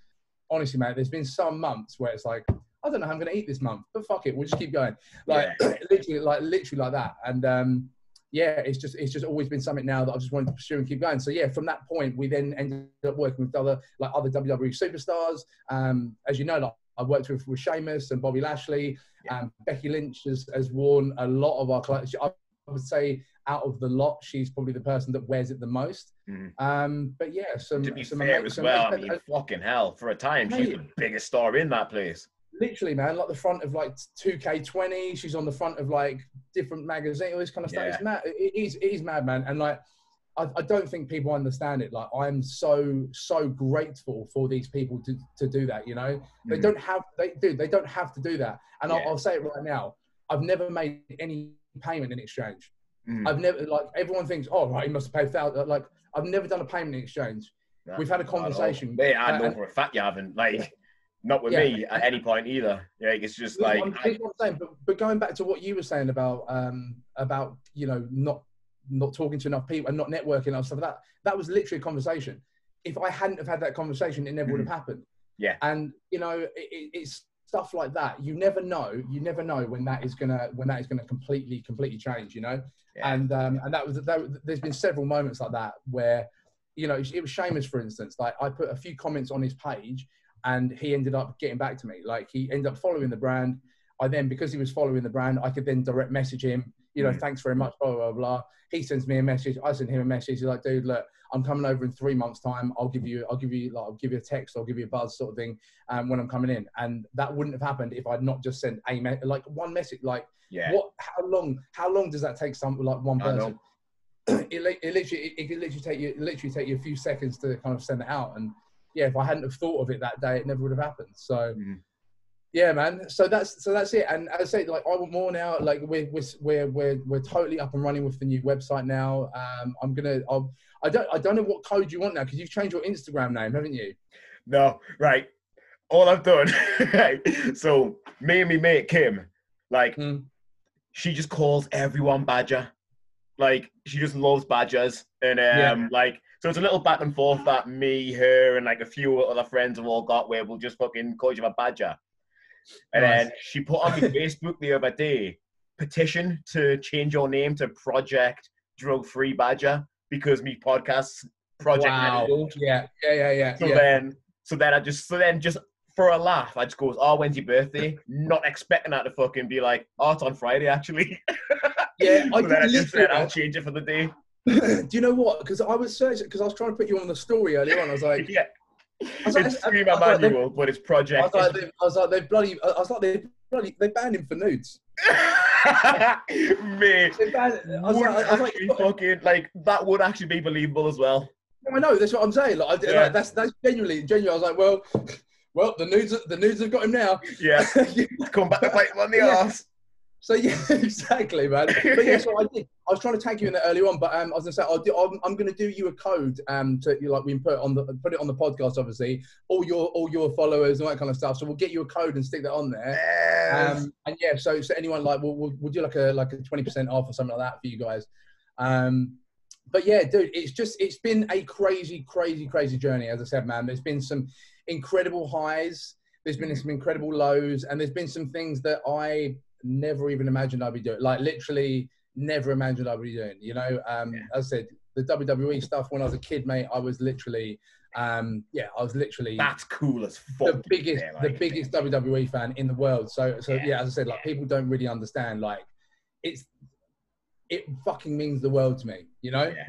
honestly, man, there's been some months where it's like. I don't know how I'm going to eat this month, but fuck it, we'll just keep going. Like literally, like literally like that. And um, yeah, it's just it's just always been something now that I just wanted to pursue and keep going. So yeah, from that point, we then ended up working with other like other WWE superstars. Um, as you know, like I worked with with Sheamus and Bobby Lashley. Um, Becky Lynch has, has worn a lot of our clothes. I would say out of the lot, she's probably the person that wears it the most. Mhm. Um, but yeah, some To be some fair ama- as well, I amazing- mean, fucking hell, for a time, she's the biggest star in that place. literally, man, like the front of like 2K20. She's on the front of like different magazines, all this kind of stuff. Yeah. It's mad. It is, it is mad, man. And like, I, I don't think people understand it. Like I'm so so grateful for these people to, to do that. You know, they Mhm. don't have they do they don't have to do that. And Yeah. I'll, I'll say it right now. I've never made any payment in exchange. Mhm. I've never like everyone thinks, oh right, he must have paid thousand. Like I've never done a payment exchange. We've had a not at all. conversation. Mate, I know for a fact you haven't. Like, not with Yeah. me at any point either. Yeah, it's just like, what I'm, this what I'm saying, but, but going back to what you were saying about um about you know not not talking to enough people and not networking and stuff like that that was literally a conversation. If I hadn't have had that conversation, it never would have happened. Yeah. And you know, it, it, it's stuff like that. You never know. You never know when that is gonna when that is gonna completely completely change. You know. Yeah. And um and that was that, there's been several moments like that where you know it was Sheamus for instance. Like I put a few comments on his page and he ended up getting back to me. Like he ended up following the brand. I then, because he was following the brand, I could then direct message him, you know, Mm. thanks very much, blah, blah, blah. He sends me a message. I send him a message. He's like, dude, look, I'm coming over in three months' time. I'll give you, I'll give you, like, I'll give you a text, I'll give you a buzz sort of thing um, when I'm coming in. And that wouldn't have happened if I'd not just sent a, me- like one message. Like, yeah. what, how long, how long does that take some, like one person? it, it literally, it, it could literally take you, it literally take you a few seconds to kind of send it out. And yeah, if I hadn't have thought of it that day, it never would have happened. So, Mhm. yeah, man. So that's so that's it. And as I say, like I want more now. Like we're we're we're we're, we're totally up and running with the new website now. Um, I'm gonna. I'll, I don't. I don't know what code you want now because you've changed your Instagram name, haven't you? No, right. All I've done, right. So me and me mate Kim, like Mm. She just calls everyone Badger. Like she just loves Badgers, and um, Yeah. like so it's a little back and forth that me, her, and like a few other friends have all got where we'll just fucking call each other Badger. And Nice. then she put on Facebook the other day petition to change your name to Project Drug Free Badger because me podcast Project wow. Yeah. Yeah. Yeah. Yeah. So yeah. then, so then I just, so then just for a laugh, I just goes, "Oh, when's your birthday?" Not expecting that to fucking be like, "Oh, it's on Friday, actually." Yeah, I then I just said, "I'll change it for the day." Do you know what? Because I was searching because I was trying to put you on the story earlier on. I was like, yeah, I was like, it's I- I like, Manual, but it's I Project. was like, they, I was like, they bloody. I was like, they bloody. They banned him for nudes. Mate, They banned. I was would like, I was like, fucking like that would actually be believable as well. I know that's what I'm saying. Like, I, Yeah. like that's that's genuinely genuine. I was like, well, well, the nudes the nudes have got him now. Yeah, come back to bite him on the Yeah. arse. so yeah, exactly, man. But yeah, so I did. I was trying to tag you in that earlier on, but um, I was gonna say I'll do, I'm, I'm gonna do you a code um to you like we can put it on the put it on the podcast, obviously, all your all your followers and all that kind of stuff. So we'll get you a code and stick that on there. Yes. Um, and yeah, so so anyone like we'll, we'll, we'll do like a like a twenty percent off or something like that for you guys. Um, but yeah, dude, it's just it's been a crazy, crazy, crazy journey. As I said, man, there's been some incredible highs, there's been some incredible lows, and there's been some things that I never even imagined I'd be doing. Like literally, never imagined I'd be doing. You know, um, Yeah. as I said, the WWE stuff when I was a kid, mate, I was literally, um, yeah, I was literally That's cool as fuck. the biggest the like. biggest WWE fan in the world. So so Yeah. yeah, as I said, like people don't really understand. Like it's it fucking means the world to me. You know, Yeah,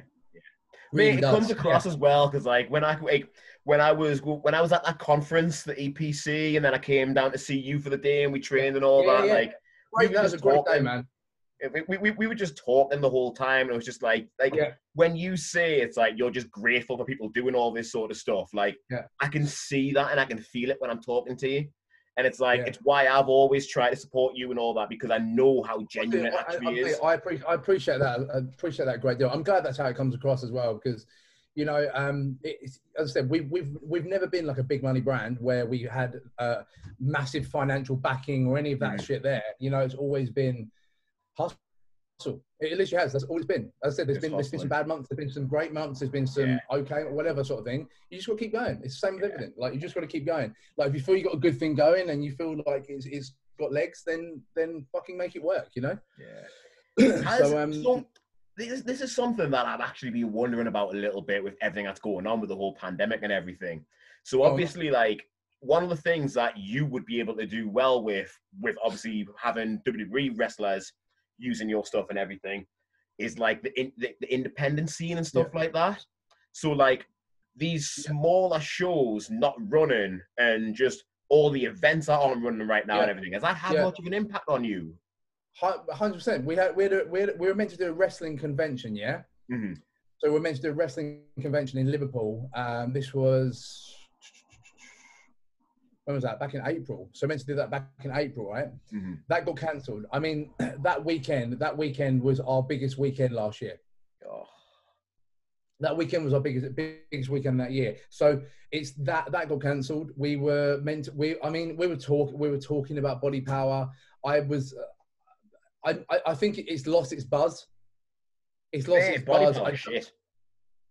Really Mate, it does. comes across as well because like when I like when I was when I was at that conference, the EPC, and then I came down to see you for the day and we trained and all Yeah, that. yeah. Like Great, we that was a great day, man. we, we, we were just talking the whole time, and it was just like like Yeah. when you say it's like you're just grateful for people doing all this sort of stuff. Like Yeah. I can see that and I can feel it when I'm talking to you. And it's like it's why I've always tried to support you and all that because I know how genuine it I, I, actually is. I, I appreciate, I appreciate that. I appreciate that great deal. I'm glad that's how it comes across as well because, you know, um, it's, as I said, we've we've we've never been like a big money brand where we had uh, massive financial backing or any of that Mhm. shit. There, you know, it's always been hustle. It literally has. That's all it's been. As I said, there's It's been there's been some bad months. There's been some great months. There's been some Yeah. okay or whatever sort of thing. You just got to keep going. It's the same with Yeah. everything. Like you just got to keep going. Like if you feel you got a good thing going and you feel like it's, it's got legs, then then fucking make it work. You know. Yeah. Has so um, some- this, this is something that I've actually been wondering about a little bit with everything that's going on with the whole pandemic and everything. So Oh, obviously, like one of the things that you would be able to do well with, with obviously having WWE wrestlers using your stuff and everything, is like the in, the, the independent scene and stuff like that. So like these smaller shows not running and just all the events that aren't running right now Yeah. and everything. Has that had Yeah. much of an impact on you? Hundred percent. We had we had, a, we had we were meant to do a wrestling convention, yeah. Mhm. So we're meant to do a wrestling convention in Liverpool. Um, this was when was that? Back in April. So meant to do that back in April, right? Mhm. That got cancelled. I mean, that weekend, that weekend was our biggest weekend last year. Oh, That weekend was our biggest biggest weekend that year. So it's that that got cancelled. We were meant to, we I mean we were talking we were talking about body power. I was I I, I think it's lost its buzz. It's lost man, its body buzz. I, shit.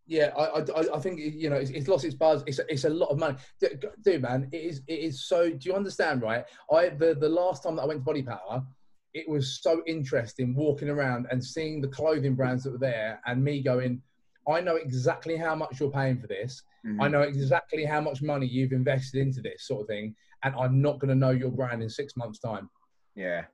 yeah, I, I, I think you know it's, it's lost its buzz. It's a, it's a lot of money, dude, Man, it is it is so. Do you understand? Right? I the the last time that I went to Body Power, it was so interesting walking around and seeing the clothing brands that were there, and me going, I know exactly how much you're paying for this. Mhm. I know exactly how much money you've invested into this sort of thing, and I'm not going to know your brand in six months' time. Yeah.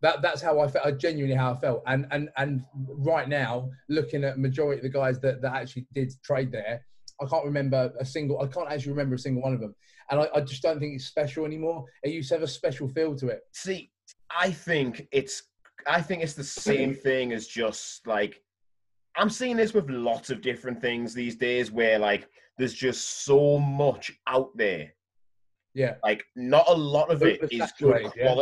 That that's how I felt. I uh, genuinely how I felt. And and and right now, looking at majority of the guys that, that actually did trade there, I can't remember a single. I can't actually remember a single one of them. And I, I just don't think it's special anymore. It used to have a special feel to it. See, I think it's I think it's the same thing as just like I'm seeing this with lots of different things these days where like there's just so much out there. Yeah, Like not a lot of It's is good saturated, yeah.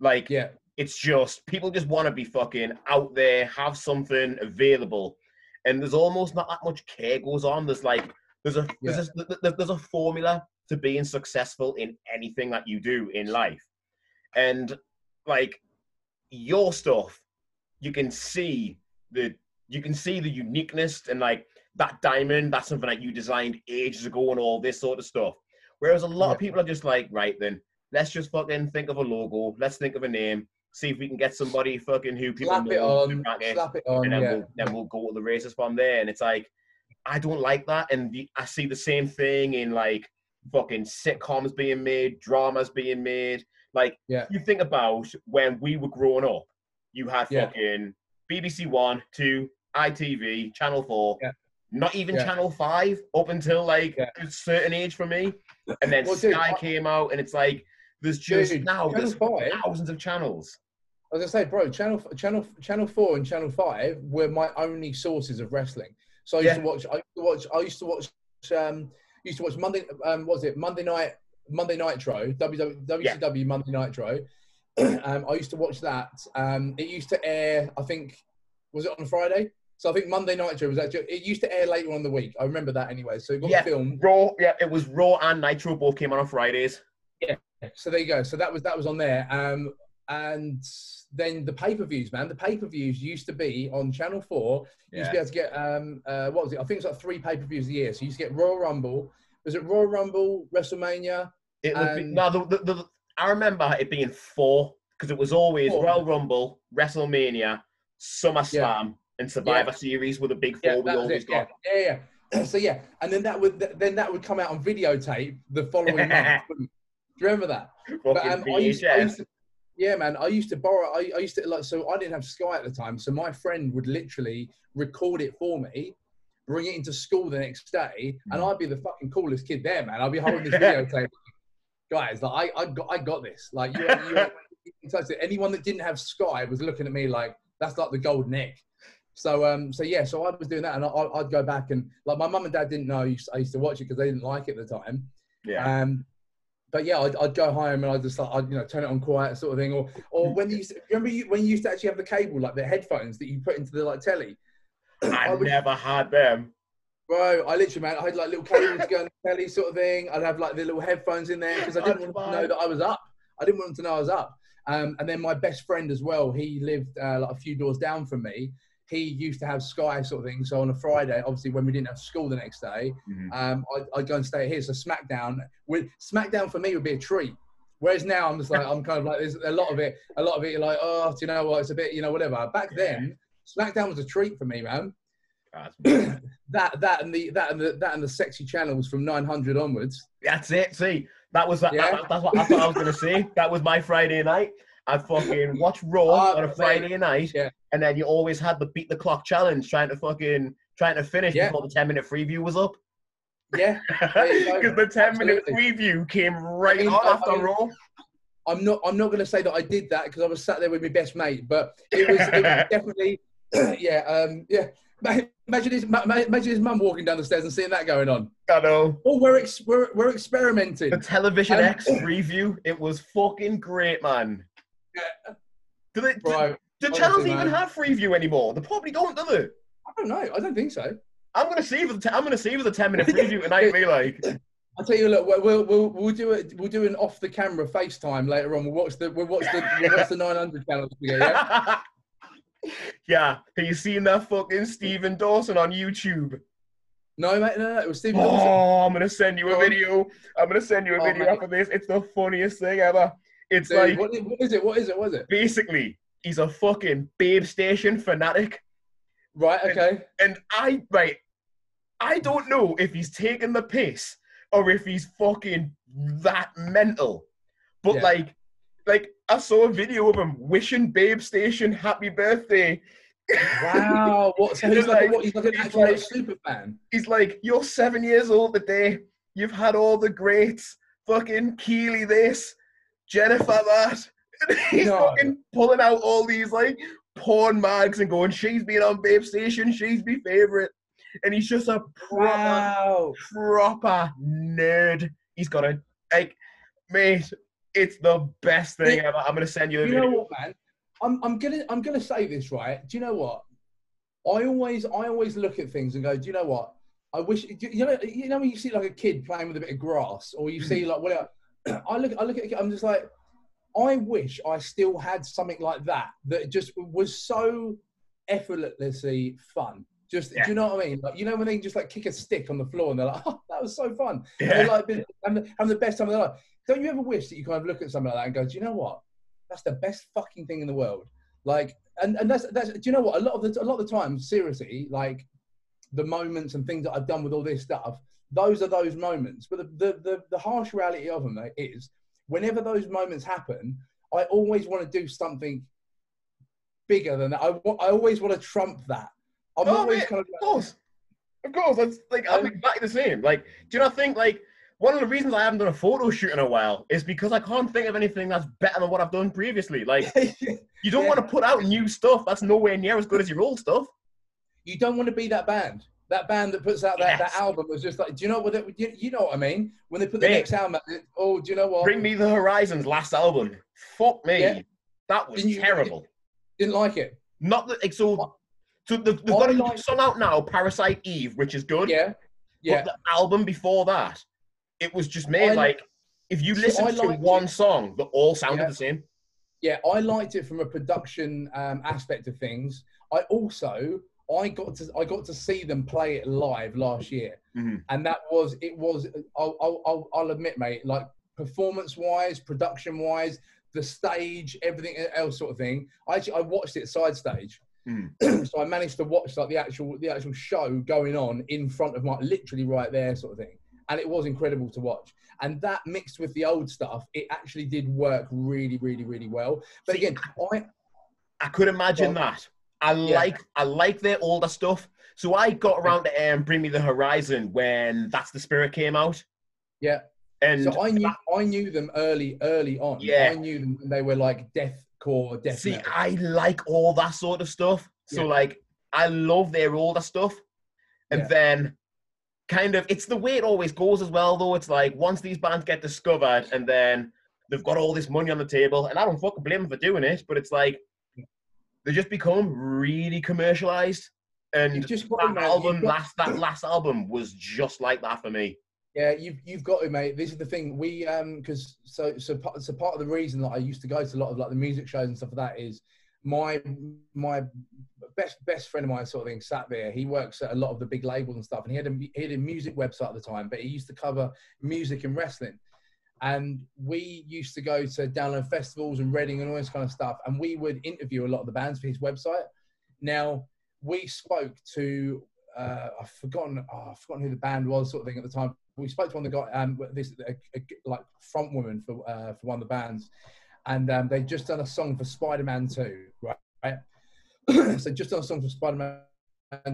Like yeah, it's just people just want to be fucking out there, have something available, and there's almost not that much care goes on. There's like there's a there's, a, th- th- there's a formula to being successful in anything that you do in life, and like your stuff, you can see the you can see the uniqueness and like that diamond. That's something that you designed ages ago and all this sort of stuff. Whereas a lot of people are just like, right then, let's just fucking think of a logo. Let's think of a name. See if we can get somebody fucking who people slap it know to on, it, slap it on. and then Yeah, we'll then we'll go to the races from there. And it's like, I don't like that. And the, I see the same thing in like fucking sitcoms being made, dramas being made. Like, Yeah. you think about when we were growing up, you had Yeah. fucking BBC One, Two, ITV, Channel Four. Yeah. Not even Yeah. Channel Five up until like Yeah. a certain age for me, and then Well, dude, Sky I- came out, and it's like there's just Dude, now there's Five- thousands of channels. As I say, bro, channel channel channel four and channel five were my only sources of wrestling. So I used Yeah. to watch. I used to watch. I used to watch. Um, used to watch Monday. Um, what was it Monday night? Monday Nitro. WW, WCW Monday Nitro. um, I used to watch that. Um, it used to air. I think was it on Friday? So I think Monday Nitro was actually. It used to air later on the week. I remember that anyway. So it got Yeah. filmed. Raw, yeah, it was Raw and Nitro both came on on Fridays. So there you go. So that was that was on there. Um, and then the pay per views, man. The pay per views used to be on Channel Four. You used to be able to get um, uh, what was it? I think it's like three pay per views a year. So you used to get Royal Rumble. Was it Royal Rumble, WrestleMania? It would be, no, the, the, the, I remember it being four because it was always Four. Royal Rumble, WrestleMania, SummerSlam, and Survivor Series were the big four Yeah, we always it. Yeah, got. yeah, yeah. so yeah, and then that would then that would come out on videotape the following month. Do you remember that? But um, I used, I used to, yeah, man. I used to borrow. I, I used to like. So I didn't have Sky at the time. So my friend would literally record it for me, bring it into school the next day, and Mm. I'd be the fucking coolest kid there, man. I'd be holding this video videotape. Guys, like I, I got, I got this. Like you, you, you touched it. Anyone that didn't have Sky was looking at me like that's like the golden egg. So um, so yeah, so I was doing that, and I, I'd go back and like my mum and dad didn't know I used, I used to watch it because they didn't like it at the time. yeah. Um, but yeah, I'd, I'd go home and I'd just like, I'd, you know, turn it on quiet sort of thing. Or, or when you used to, remember you, when you used to actually have the cable, like the headphones that you put into the like telly. I, I would- never had them. Bro, I literally, man, I had like little cables going to go on the telly sort of thing. I'd have like the little headphones in there because I didn't want them to know that I was up. I didn't want them to know I was up. Um, and then my best friend as well, he lived uh, like a few doors down from me. He used to have Sky sort of thing. So on a Friday, obviously when we didn't have school the next day, Mhm. um, I'd, I'd go and stay here. So SmackDown, with SmackDown for me would be a treat. Whereas now I'm just like I'm kind of like there's a lot of it. A lot of it, you're like, oh, do you know what? It's a bit, you know, whatever. Back then, SmackDown was a treat for me, man. That that and the that and the that and the sexy channels from 900 onwards. that's it. See, that was that, Yeah. that- that's what I thought I was gonna say. That was my Friday night. I'd fucking watch Raw Oh, on a. Friday night, Yeah. and then you always had the beat the clock challenge, trying to fucking trying to finish Yeah. before the ten minute preview was up. Yeah, There you go. Because the ten minute preview came right I mean, on after I mean, Raw. I'm not I'm not going to say that I did that because I was sat there with my best mate, but it was, it was definitely yeah um, yeah. Imagine his, ma- ma- imagine his mum walking down the stairs and seeing that going on. I know. Oh, we're ex- we're, we're experimenting. The Television Um, X review, it was fucking great, man. Do they? Do, bro, do channels even man. have Freeview anymore? They probably don't, do they? I don't know. I don't think so. I'm gonna see if the I'm gonna see if the 10 minute preview tonight. Be like, I'll tell you. Look, we'll we'll, we'll, do it. We'll do an off the camera FaceTime later on. We'll watch the we'll watch the we'll watch the 900 channel together. Yeah? yeah. Have you seen that fucking Stephen Dawson on YouTube? No, mate. No, no. It was Stephen oh, Dawson. Oh, I'm gonna send you a video. I'm gonna send you a Oh, video mate. after this. It's the funniest thing ever. It's Dude, like what, is, what is it? What is it? What is it? basically he's a fucking babe station fanatic. Right. Okay. And I right, I don't know if he's taking the piss or if he's fucking that mental. But Yeah. like, like I saw a video of him wishing Babe Station happy birthday. Wow. What? So he's like, like- what? He's like an it's actual like- super fan. He's like, "You're seven years old today. You've had all the greats. Fucking Keely this, Jennifer that." And he's No. fucking pulling out all these like porn mags and going, "She's been on Babe Station. She's my favorite." And he's just a proper Wow. proper nerd. He's got a like, mate. It's the best thing ever. I'm gonna send you a You video. know what, man? I'm, I'm gonna I'm gonna say this right. Do you know what? I always I always look at things and go, do you know what? I wish you know you know when you see like a kid playing with a bit of grass, or you mm-hmm. see like whatever. I look I look at it, I'm just like, I wish I still had something like that that just was so effortlessly fun. Just Yeah. do you know what I mean? Like you know when they just like kick a stick on the floor and they're like, oh, that was so fun. And Yeah. they're like been- having the, having the best time of their life. Don't you ever wish that you kind of look at something like that and go, do you know what? That's the best fucking thing in the world. Like, and, and that's that's. Do you know what? A lot of the a lot of the time, seriously, like the moments and things that I've done with all this stuff, those are those moments. But the the the, the harsh reality of them though, is, whenever those moments happen, I always want to do something bigger than that. I I always want to trump that. I'm Oh, always mate, kind of Of course, of course. That's like I'm Um, exactly the same. Like, do you not think like one of the reasons I haven't done a photo shoot in a while is because I can't think of anything that's better than what I've done previously. Like, you don't Yeah. want to put out new stuff that's nowhere near as good as your old stuff. you don't want to be that band. That band that puts out that, Yes. that album was just like, do you know what? It, you, you know what I mean? When they put the Mate. next album, it- oh, do you know what? Bring Me the Horizon's last album. Fuck me, Yeah. that was Didn't you- terrible. Didn't like it. Not that so. So they've, they've got a like- new song out now, Parasite Eve, which is good. Yeah, yeah. But the album before that, it was just made I- like if you listen to one it. song, they all sounded Yeah. the same. Yeah, I liked it from a production um, aspect of things. I also I got to I got to see them play it live last year, Mhm. and that was it was I'll I'll, I'll, admit, mate, like performance wise, production wise, the stage, everything else sort of thing. I actually I watched it side stage, so I managed to watch like the actual the actual show going on in front of my literally right there sort of thing, and it was incredible to watch. And that mixed with the old stuff, it actually did work really, really, really well. But again, I I could imagine Well, that. I like I like their older stuff. So I got around to um, Bring Me the Horizon when That's the Spirit came out, yeah. and So I knew I knew them early, early on. Yeah. I knew them. when They were like deathcore, death see, metal. I like all that sort of stuff. So Yeah. like, I love their older stuff, and Yeah. then kind of it's the way it always goes as well. Though it's like once these bands get discovered, and then they've got all this money on the table, and I don't fucking blame them for doing it, but it's like they just become really commercialized. And just got that mate, album, last that last album was just like that for me. Yeah, you've you've got to, mate. This is the thing. We um because so so part, so part of the reason that I used to go to a lot of like the music shows and stuff like that is my my best best friend of mine sort of thing sat there. He works at a lot of the big labels and stuff, and he had a he had a music website at the time, but he used to cover music and wrestling. And we used to go to download festivals and Reading and all this kind of stuff, and we would interview a lot of the bands for his website. Now we spoke to uh, I've forgotten oh, I've forgotten who the band was sort of thing at the time. We spoke to one of the guy um this a, a, like front woman for uh, for one of the bands, and um, they'd just done a song for Spider Man Two, right? right? so just done a song for Spider Man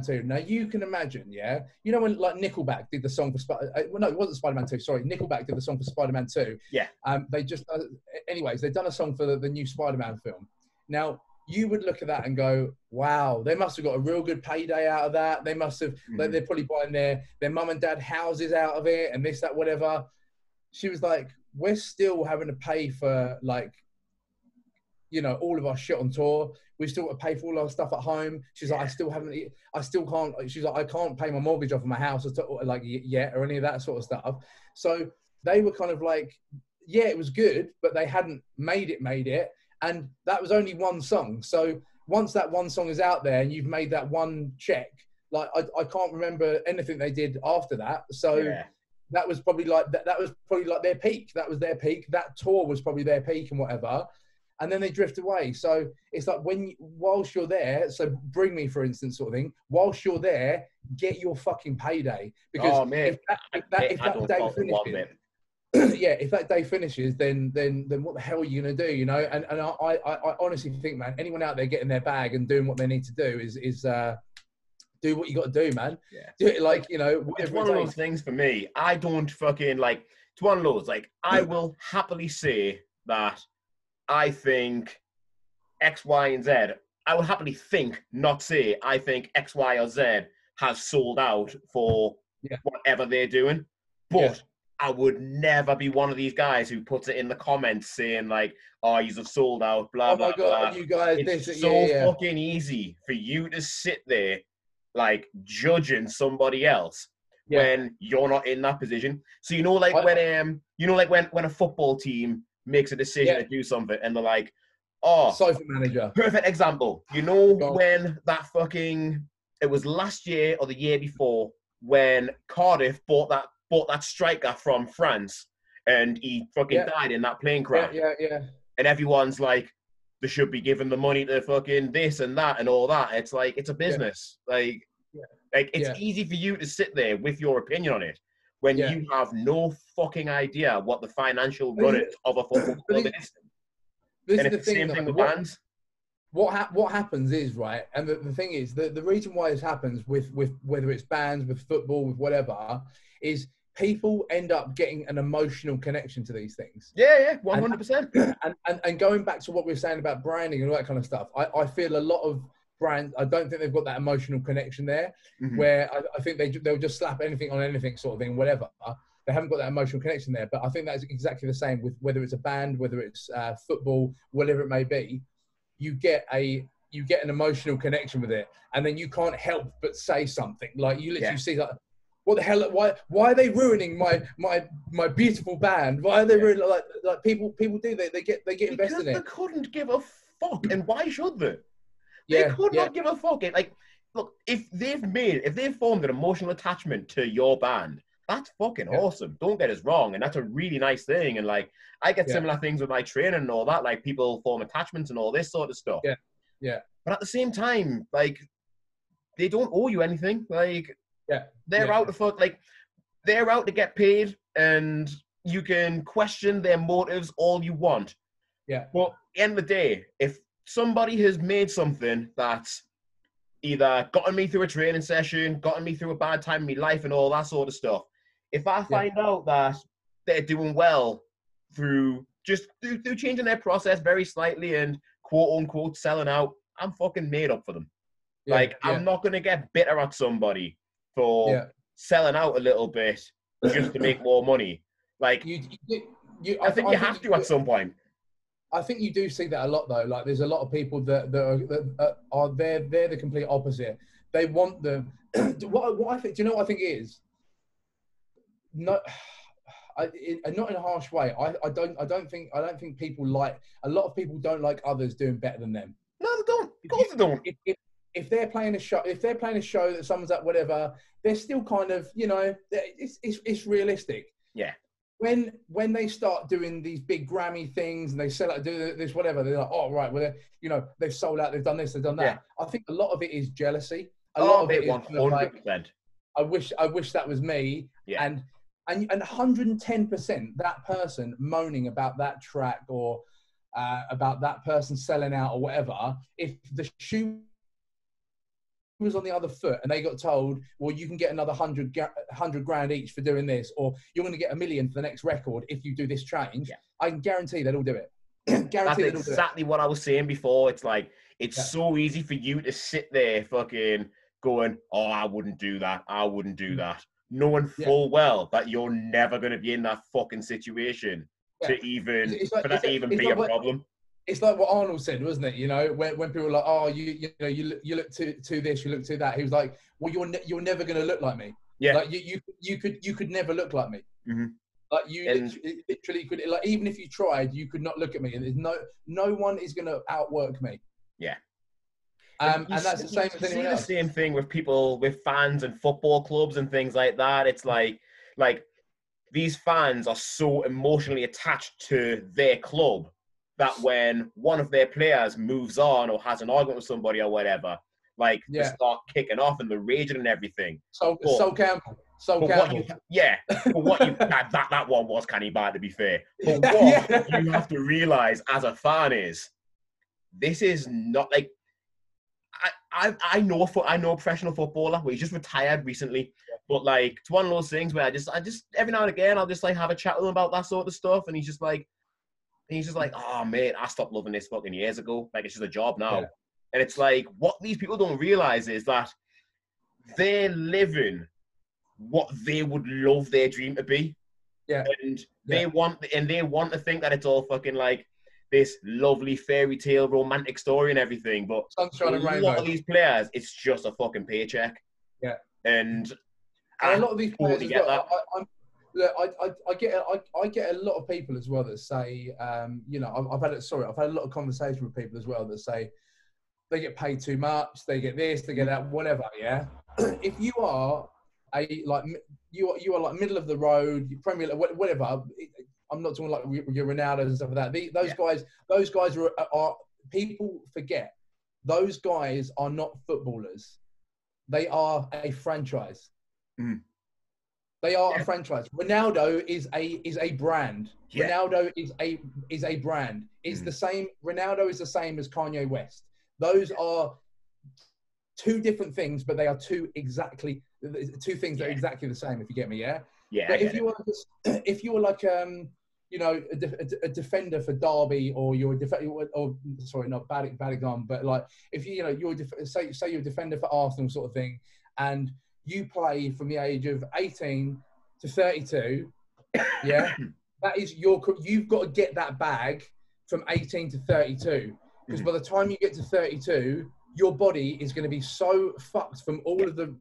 Two. Now you can imagine, yeah, you know when like Nickelback did the song for Spider. Uh, well, no, it wasn't Spider Man Two. Sorry, Nickelback did the song for Spider Man Two. Yeah. Um, they just uh, anyways they've done a song for the, the new Spider Man film. Now you would look at that and go, "Wow, they must have got a real good payday out of that. They must have. Like, Mhm. they're probably buying their their mum and dad houses out of it, and this, that, whatever." She was like, "We're still having to pay for like, you know, all of our shit on tour. We still got to pay for all our stuff at home." She's like, "I still haven't. I still can't." She's like, "I can't pay my mortgage off of my house, all, like yet, or any of that sort of stuff." So they were kind of like, "Yeah, it was good, but they hadn't made it, made it." and that was only one song. So once that one song is out there and you've made that one check, like I, I can't remember anything they did after that. So yeah. that was probably like that, that was probably like their peak. That was their peak. That tour was probably their peak and whatever. And then they drift away. So it's like when you, whilst you're there, so bring me for instance, sort of thing. Whilst you're there, get your fucking payday because Oh, if that, if that, if that day fault it one finishes, yeah, if that day finishes, then then then what the hell are you gonna do? You know, and and I I, I honestly think, man, anyone out there getting their bag and doing what they need to do is is uh, do what you got to do, man. Yeah. Do it like you know, It's one of those things for me. I don't fucking like. It's one of those. Like I will happily say that I think X, Y, and Z. I will happily think, not say, I think X, Y, or Z has sold out for Yeah. whatever they're doing. But Yeah. I would never be one of these guys who puts it in the comments saying like, "Oh, you have sold out." Blah Oh blah my god, blah. you guys, It's this, so yeah, fucking easy for you to sit there, like judging somebody else when you're not in that position. So you know, like I- when um, you know, like when when a football team makes a decision Yeah. to do something, and they're like, "Oh, sofa manager. perfect example." You know Go on. when that fucking it was last year or the year before when Cardiff bought that bought that striker from France, and he fucking Yeah. died in that plane crash yeah, yeah. yeah. and everyone's like, they should be giving the money to fucking this and that and all that. It's like it's a business. Like, Yeah. like it's Yeah. easy for you to sit there with your opinion on it when Yeah. you have no fucking idea what the financial But run is is of a football club is. This And is the thing. same though, thing with what- bands. what hap- what happens is right, and the, the thing is the, the reason why this happens with with whether it's bands, with football, with whatever, is people end up getting an emotional connection to these things. Yeah, yeah, one hundred percent. And, and and going back to what we were saying about branding and all that kind of stuff, I, I feel a lot of brands. I don't think they've got that emotional connection there. Mm-hmm. Where I, I think they they'll just slap anything on anything sort of thing, whatever. They haven't got that emotional connection there. But I think that's exactly the same with whether it's a band, whether it's uh, football, whatever it may be. You get a you get an emotional connection with it, and then you can't help but say something. Like you literally Yeah. see like, what the hell? Why why are they ruining my my my beautiful band? Why are they Yeah. ruining like like people people do they they get they get Because invested they in it. They couldn't give a fuck, and why should they? They Yeah, could yeah, not give a fuck. It like, look, if they've made, if they've formed an emotional attachment to your band, that's fucking Yeah. awesome. Don't get us wrong, and that's a really nice thing. And like, I get Yeah. similar things with my training and all that. Like, people form attachments and all this sort of stuff. Yeah. Yeah. But at the same time, like, they don't owe you anything. Like, Yeah. they're Yeah. out to fuck. Like, they're out to get paid, and you can question their motives all you want. yeah, But at the end of the day, if somebody has made something that's either gotten me through a training session, gotten me through a bad time in my life, and all that sort of stuff, if I find out that they're doing well through just through, through changing their process very slightly and quote unquote selling out, I'm fucking made up for them. yeah, like yeah, I'm not gonna get bitter at somebody for yeah. selling out a little bit just to make more money. Like You, you, you, I think you have to at some point. I think you do see that a lot though. Like there's a lot of people that that are, that are they're they're the complete opposite. They want the what what I think. Do you know what I think it is? No, I, not in a harsh way. I, I don't I don't think I don't think people like a lot of people don't like others doing better than them. No, they don't. Of course they don't. If, if, if they're playing a show, if they're playing a show that someone's at whatever, they're still kind of you know it's it's, it's realistic. Yeah. When when they start doing these big Grammy things and they sell out, do this, whatever, they're like, oh right, well, they're, you know, they've sold out, they've done this, they've done that. I think a lot of it is jealousy. A lot Oh, of it mate, is one kind of like, hundred percent. I wish, I wish that was me. Yeah. And and and 110 percent that person moaning about that track or uh, about that person selling out or whatever. If the shoe was on the other foot and they got told, well, you can get another hundred hundred grand each for doing this, or you're going to get a million for the next record if you do this change. Yeah. I can guarantee they'll all do it. That's they'll all do it. exactly what I was saying before. It's like it's Yeah. so easy for you to sit there fucking going, oh, I wouldn't do that. I wouldn't do Mm. that. Knowing Yeah. full well that you're never going to be in that fucking situation Yeah. to even, It's- it's like- for that to even be like a problem. It's like what Arnold said, wasn't it? You know, when, when people were like, "Oh, you you know, you look, you look to to this, you look to that." He was like, "Well, you're ne- you're never going to look like me. Yeah. like you you you could you could never look like me. Mhm. Like you And- literally, literally could like even if you tried, you could not look at me. And there's no no one is going to outwork me. Yeah. Um, and that's the same you see anyone the same thing with people with fans and football clubs and things like that. It's like like these fans are so emotionally attached to their club that when one of their players moves on or has an argument with somebody or whatever, like they Yeah. start kicking off and the raging and everything. So Cool. so Campbell, so But Campbell. you, yeah, but what you that, that that one was canny bad to be fair. But what Yeah. you have to realize as a fan is this is not like I I, I know a fo- I know a professional footballer where he's just retired recently, but like it's one of those things where I just I just every now and again I'll just like have a chat with him about that sort of stuff, and he's just like he's just like oh mate I stopped loving this fucking years ago like it's just a job now, Yeah. and it's like what these people don't realize is that they're living what they would love their dream to be. Yeah. And they Yeah. want and they want to think that it's all fucking like this lovely fairy tale romantic story and everything, but Sunshine a lot rainbow. of these players, it's just a fucking paycheck. Yeah. And And a lot of these players totally well. I, I'm, look, I, I, I get I, I get a lot of people as well that say, um, you know, I've, I've had it. Sorry, I've had a lot of conversation with people as well that say they get paid too much, they get this, they get that, whatever. Yeah. if you are a like you are you are like middle of the road, Premier whatever. I'm not talking like your your Ronaldo and stuff like that. The, those Yeah. guys, those guys are, are people forget. Those guys are not footballers. They are a franchise. Mm. They are Yeah. a franchise. Ronaldo is a is a brand. Yeah. Ronaldo is a is a brand. It's Mhm. the same. Ronaldo is the same as Kanye West. Those are two different things, but they are two exactly two things that are exactly the same. If you get me, yeah. yeah, But if get it. you were if you were like um you know a, de- a de- a defender for Derby or you're a def- or sorry not bad bad but like if you you know you're def- say say you're a defender for Arsenal sort of thing and you play from the age of 18 to 32 yeah? That is your you've got to get that bag from 18 to 32 because Mhm. by the time you get to 32 your body is going to be so fucked from all of the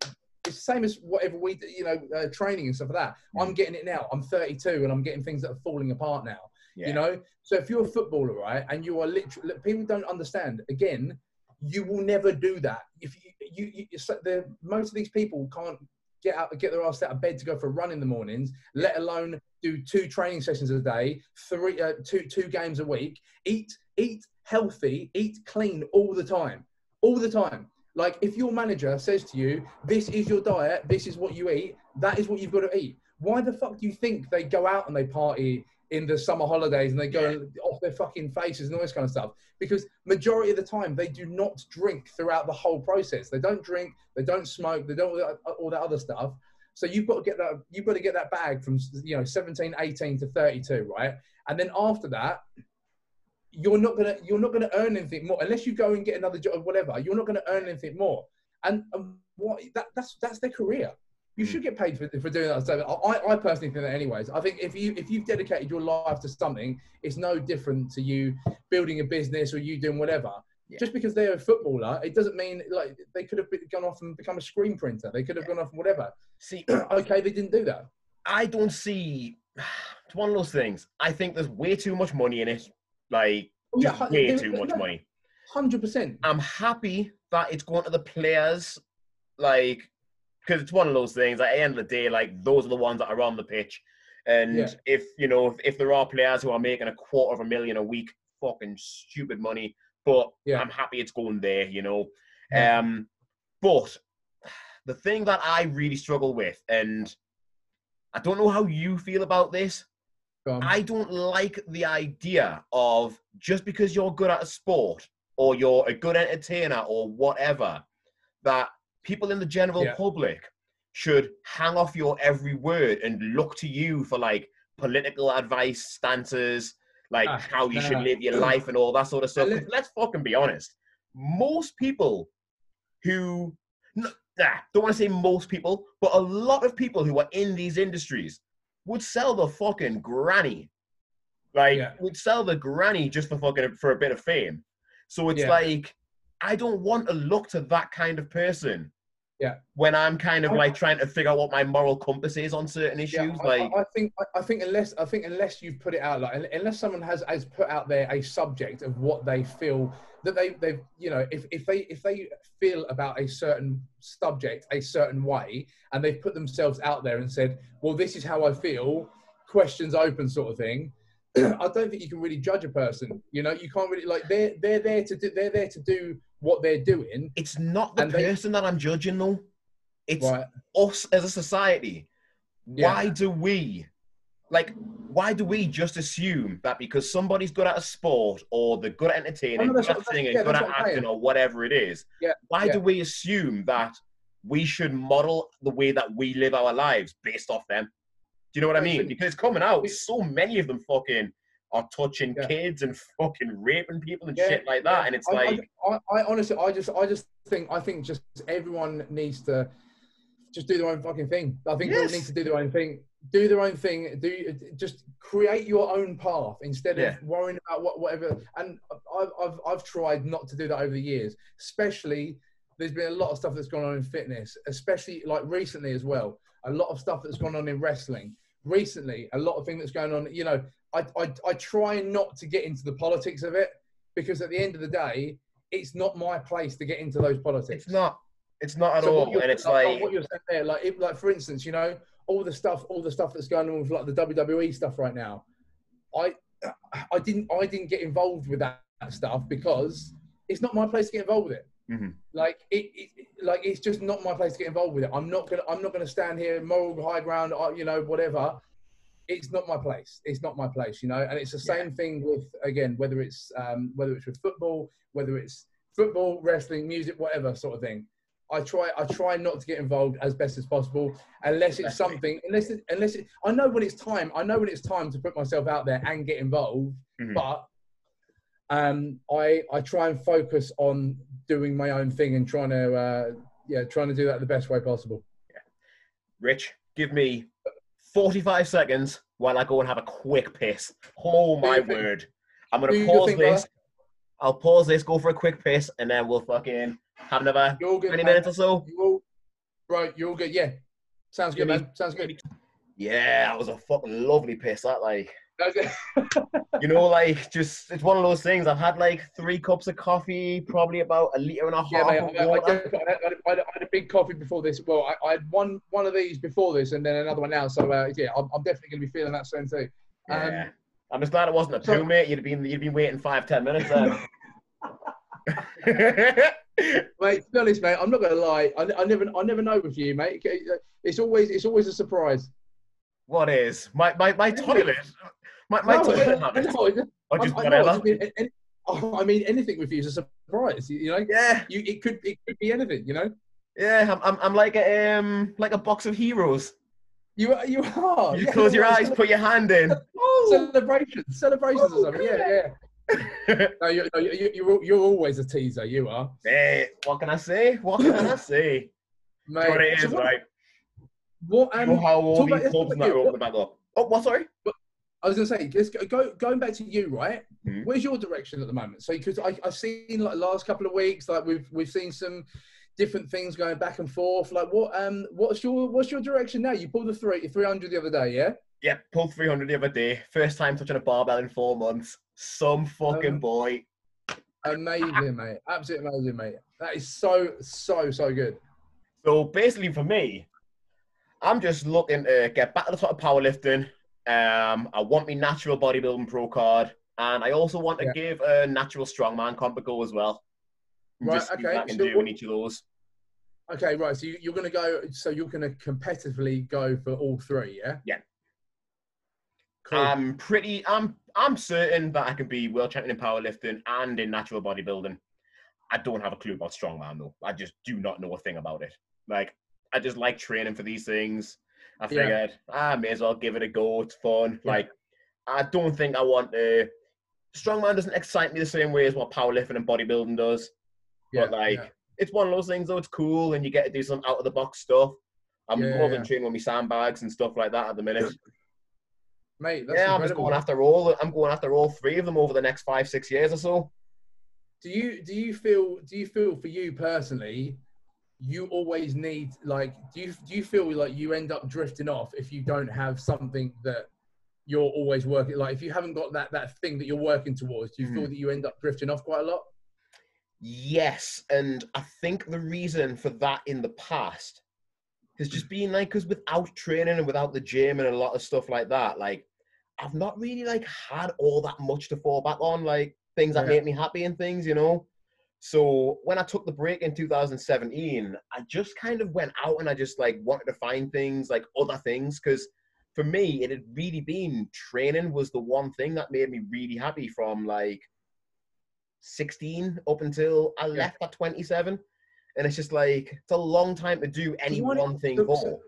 it's the same as whatever we do, you know uh, training and stuff like that. I'm getting it now. I'm 32 and i'm getting things that are falling apart now yeah. you know? So if you're a footballer right and you are literally people don't understand again you will never do that. If you you, you the most of these people can't get out get their ass out of bed to go for a run in the mornings let alone do two training sessions a day three uh, two two games a week eat eat healthy eat clean all the time all the time. Like if your manager says to you this is your diet this is what you eat that is what you've got to eat why the fuck do you think they go out and they party in the summer holidays and they go off their fucking faces and all this kind of stuff. Because majority of the time they do not drink throughout the whole process. They don't drink they don't smoke they don't all that, all that other stuff. So you've got to get that you've got to get that bag from you know 17 18 to 32 right? And then after that you're not gonna you're not gonna earn anything more. Unless you go and get another job or whatever you're not gonna earn anything more. And, and what that, that's that's their career you Mm. should get paid for, for doing that stuff. I, I personally think that anyways. I think if you if you've dedicated your life to something, it's no different to you building a business or you doing whatever. Yeah. Just because they're a footballer, it doesn't mean like they could have been- gone off and become a screen printer. They could have gone off and whatever. See, okay, they didn't do that. I don't see. It's one of those things. I think there's way too much money in it. Like, Oh, hu- way too much no, money. Hundred percent. I'm happy that it's going to the players, like, because it's one of those things. At the end of the day, like, those are the ones that are on the pitch. And Yeah. if you know, if, if there are players who are making a quarter of a million a week, fucking stupid money. But Yeah. I'm happy it's going there. You know. Yeah. Um, but the thing that I really struggle with, and I don't know how you feel about this, I don't like the idea of just because you're good at a sport or you're a good entertainer or whatever, that people in the general Yeah. public should hang off your every word and look to you for like political advice, stances, like Ah, how you should live your life and all that sort of stuff. 'Cause let's fucking be honest. most people who, nah, don't want to say most people, but a lot of people who are in these industries would sell the fucking granny. Like, Yeah. would sell the granny just for fucking for a bit of fame. So it's Yeah. like, I don't want to look to that kind of person. Yeah. When I'm kind of I- like trying to figure out what my moral compass is on certain issues, Yeah, I, like I, I think I, I think unless I think unless you've put it out like unless someone has has put out there a subject of what they feel that they they've you know if, if they if they feel about a certain subject a certain way and they've put themselves out there and said well this is how I feel questions open sort of thing I don't think you can really judge a person you know you can't really like they're they're there to do they're there to do what they're doing it's not the and they- person that I'm judging though. It's right us as a society. Yeah. Why do we, like, why do we just assume that because somebody's good at a sport or they're good at entertaining, no, good at singing, yeah, good at saying. acting, or whatever it is? Yeah, Why do we assume that we should model the way that we live our lives based off them? Do you know what I mean? Because coming out, so many of them fucking are touching Yeah. kids and fucking raping people and Yeah, shit like that, yeah. and it's I, like. I, I, honestly, I just, I just think, I think just everyone needs to just do their own fucking thing. I think Yes. people need to do their own thing. Do their own thing. Do just create your own path instead of worrying about what whatever. And I've, I've, I've tried not to do that over the years. Especially, there's been a lot of stuff that's gone on in fitness, especially like recently as well. A lot of stuff that's gone on in wrestling recently. A lot of things that's going on. You know, I, I, I try not to get into the politics of it because at the end of the day, it's not my place to get into those politics. It's not. It's not at So all, you're- and it's like, like what you're saying there, like, if, like for instance, you know, all the stuff, all the stuff that's going on with like the WWE stuff right now. I, I didn't, I didn't get involved with that stuff because it's not my place to get involved with it. Mhm. Like it, it, like it's just not my place to get involved with it. I'm not gonna, I'm not gonna stand here moral high ground, uh, you know, whatever. It's not my place. It's not my place, you know. And it's the same thing with again, whether it's um, whether it's with football, whether it's football, wrestling, music, whatever sort of thing. I try I try not to get involved as best as possible unless it's something unless it, unless it, I know when it's time I know when it's time to put myself out there and get involved Mhm. but um I I try and focus on doing my own thing and trying to uh yeah trying to do that the best way possible Rich, give me 45 seconds while I go and have a quick piss. Oh my Do your thing. word. I'm going to pause this. I'll pause this, go for a quick piss, and then we'll fucking have another you're all good 20 man. minutes or so. right you're all good yeah sounds good man sounds good Yeah, that was a fucking lovely piss. That, like. you know, like, just, it's one of those things. I've had like three cups of coffee, probably about a litre and a half Yeah, mate, of I, I, water. I, I, had- I, had, I had a big coffee before this. Well, I, I had one one of these before this, and then another one now. So uh, yeah, I'm, I'm definitely going to be feeling that soon too. Um, Yeah. I'm just glad it wasn't a so- poo, mate. You'd been, you'd been waiting five, ten minutes then. Mate, to be honest, mate, I'm not going to lie. I, I never I never know with you, mate. It's always it's always a surprise. what is? My, my, my toilet. My, my No, I- I. I just- I- mean, oh, I mean, anything with you is a surprise. You, you know, Yeah, you it could it could be anything. You know, yeah. I'm, I'm, I'm like a um, like a box of heroes. you are you are. You yeah, close your eyes, put your hand in. Celebrations, celebrations or Oh, something. Yeah, yeah. No, you're, no, you- you're you're always a teaser. You are, hey, what can I say? What can I say? mate. what it So what, right? what um, you know how all these about- let's talk clubs that open back up. Oh, what? Sorry. I was going to say, let's go, go going back to you, right? Mhm. Where's your direction at the moment? So, because I've seen like the last couple of weeks, like we've we've seen some different things going back and forth. Like, what um, what's your what's your direction now? You pulled the three three hundred the other day, yeah? Yeah, pulled 300 the other day. First time touching a barbell in four months. Some fucking Um, boy. Amazing, mate. Absolutely amazing, mate. That is so so so good. So basically, for me, I'm just looking to get back to the top of powerlifting. Um, I want my natural bodybuilding pro card, and I also want to Yeah. give a natural strongman comp a go as well. Right, Just okay, I can so do in each of those. Okay, right. So you, you're going to go. So you're going to competitively go for all three, yeah? Yeah. Cool. I'm pretty. I'm. I'm certain that I can be world champion in powerlifting and in natural bodybuilding. I don't have a clue about strongman though. I just do not know a thing about it. Like I just like training for these things. I Yeah. figured I may as well give it a go. It's fun. Yeah. Like I don't think I want to. Strongman doesn't excite me the same way as what powerlifting and bodybuilding does. Yeah, but like, yeah. it's one of those things though. It's cool, and you get to do some out of the box stuff. I'm Yeah, more yeah. than training with my sandbags and stuff like that at the minute. mate. That's yeah, I'm just going after all. I'm going after all three of them over the next five, six years or so. do you do you feel do you feel for you personally you always need like do you do you feel like you end up drifting off if you don't have something that you're always working like if you haven't got that that thing that you're working towards do you feel Mhm. that you end up drifting off quite a lot Yes, and I think the reason for that in the past has just been like because without training and without the gym and a lot of stuff like that, like I've not really like had all that much to fall back on, like things that Yeah. make me happy and things, you know. So when I took the break in 2017, I just kind of went out and I just like wanted to find things like other things because for me it had really been training was the one thing that made me really happy from like 16 up until I Yeah. left at 27. And it's just like it's a long time to do any did- one thing so- for.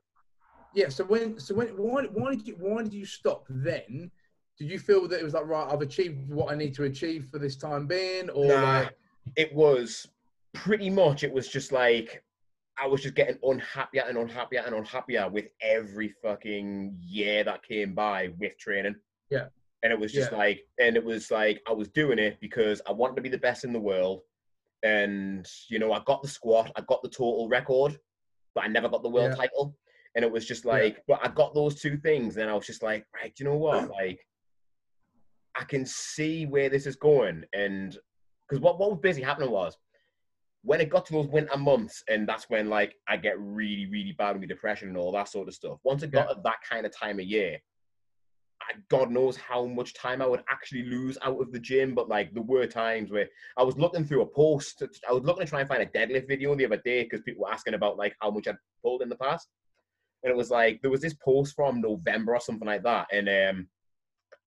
yeah so when so when why, why did you why did you stop then did you feel that it was like right i've achieved what i need to achieve for this time being or Nah. like it was pretty much it was just like I was just getting unhappier and unhappier and unhappier with every fucking year that came by with training. Yeah. And it was just Yeah. like and it was like I was doing it because I wanted to be the best in the world. And you know, I got the squat, I got the total record, but I never got the world Yeah. title. And it was just Yeah. like, but I got those two things, and I was just like, right, you know what? Like, I can see where this is going. And because what, what was basically happening was when it got to those winter months, and that's when like I get really, really bad with my depression and all that sort of stuff. Once it got Yeah. at that kind of time of year, I, God knows how much time I would actually lose out of the gym. But like there were times where I was looking through a post, I was looking to try and find a deadlift video the other day because people were asking about like how much I'd pulled in the past. And it was like there was this post from November or something like that, and um,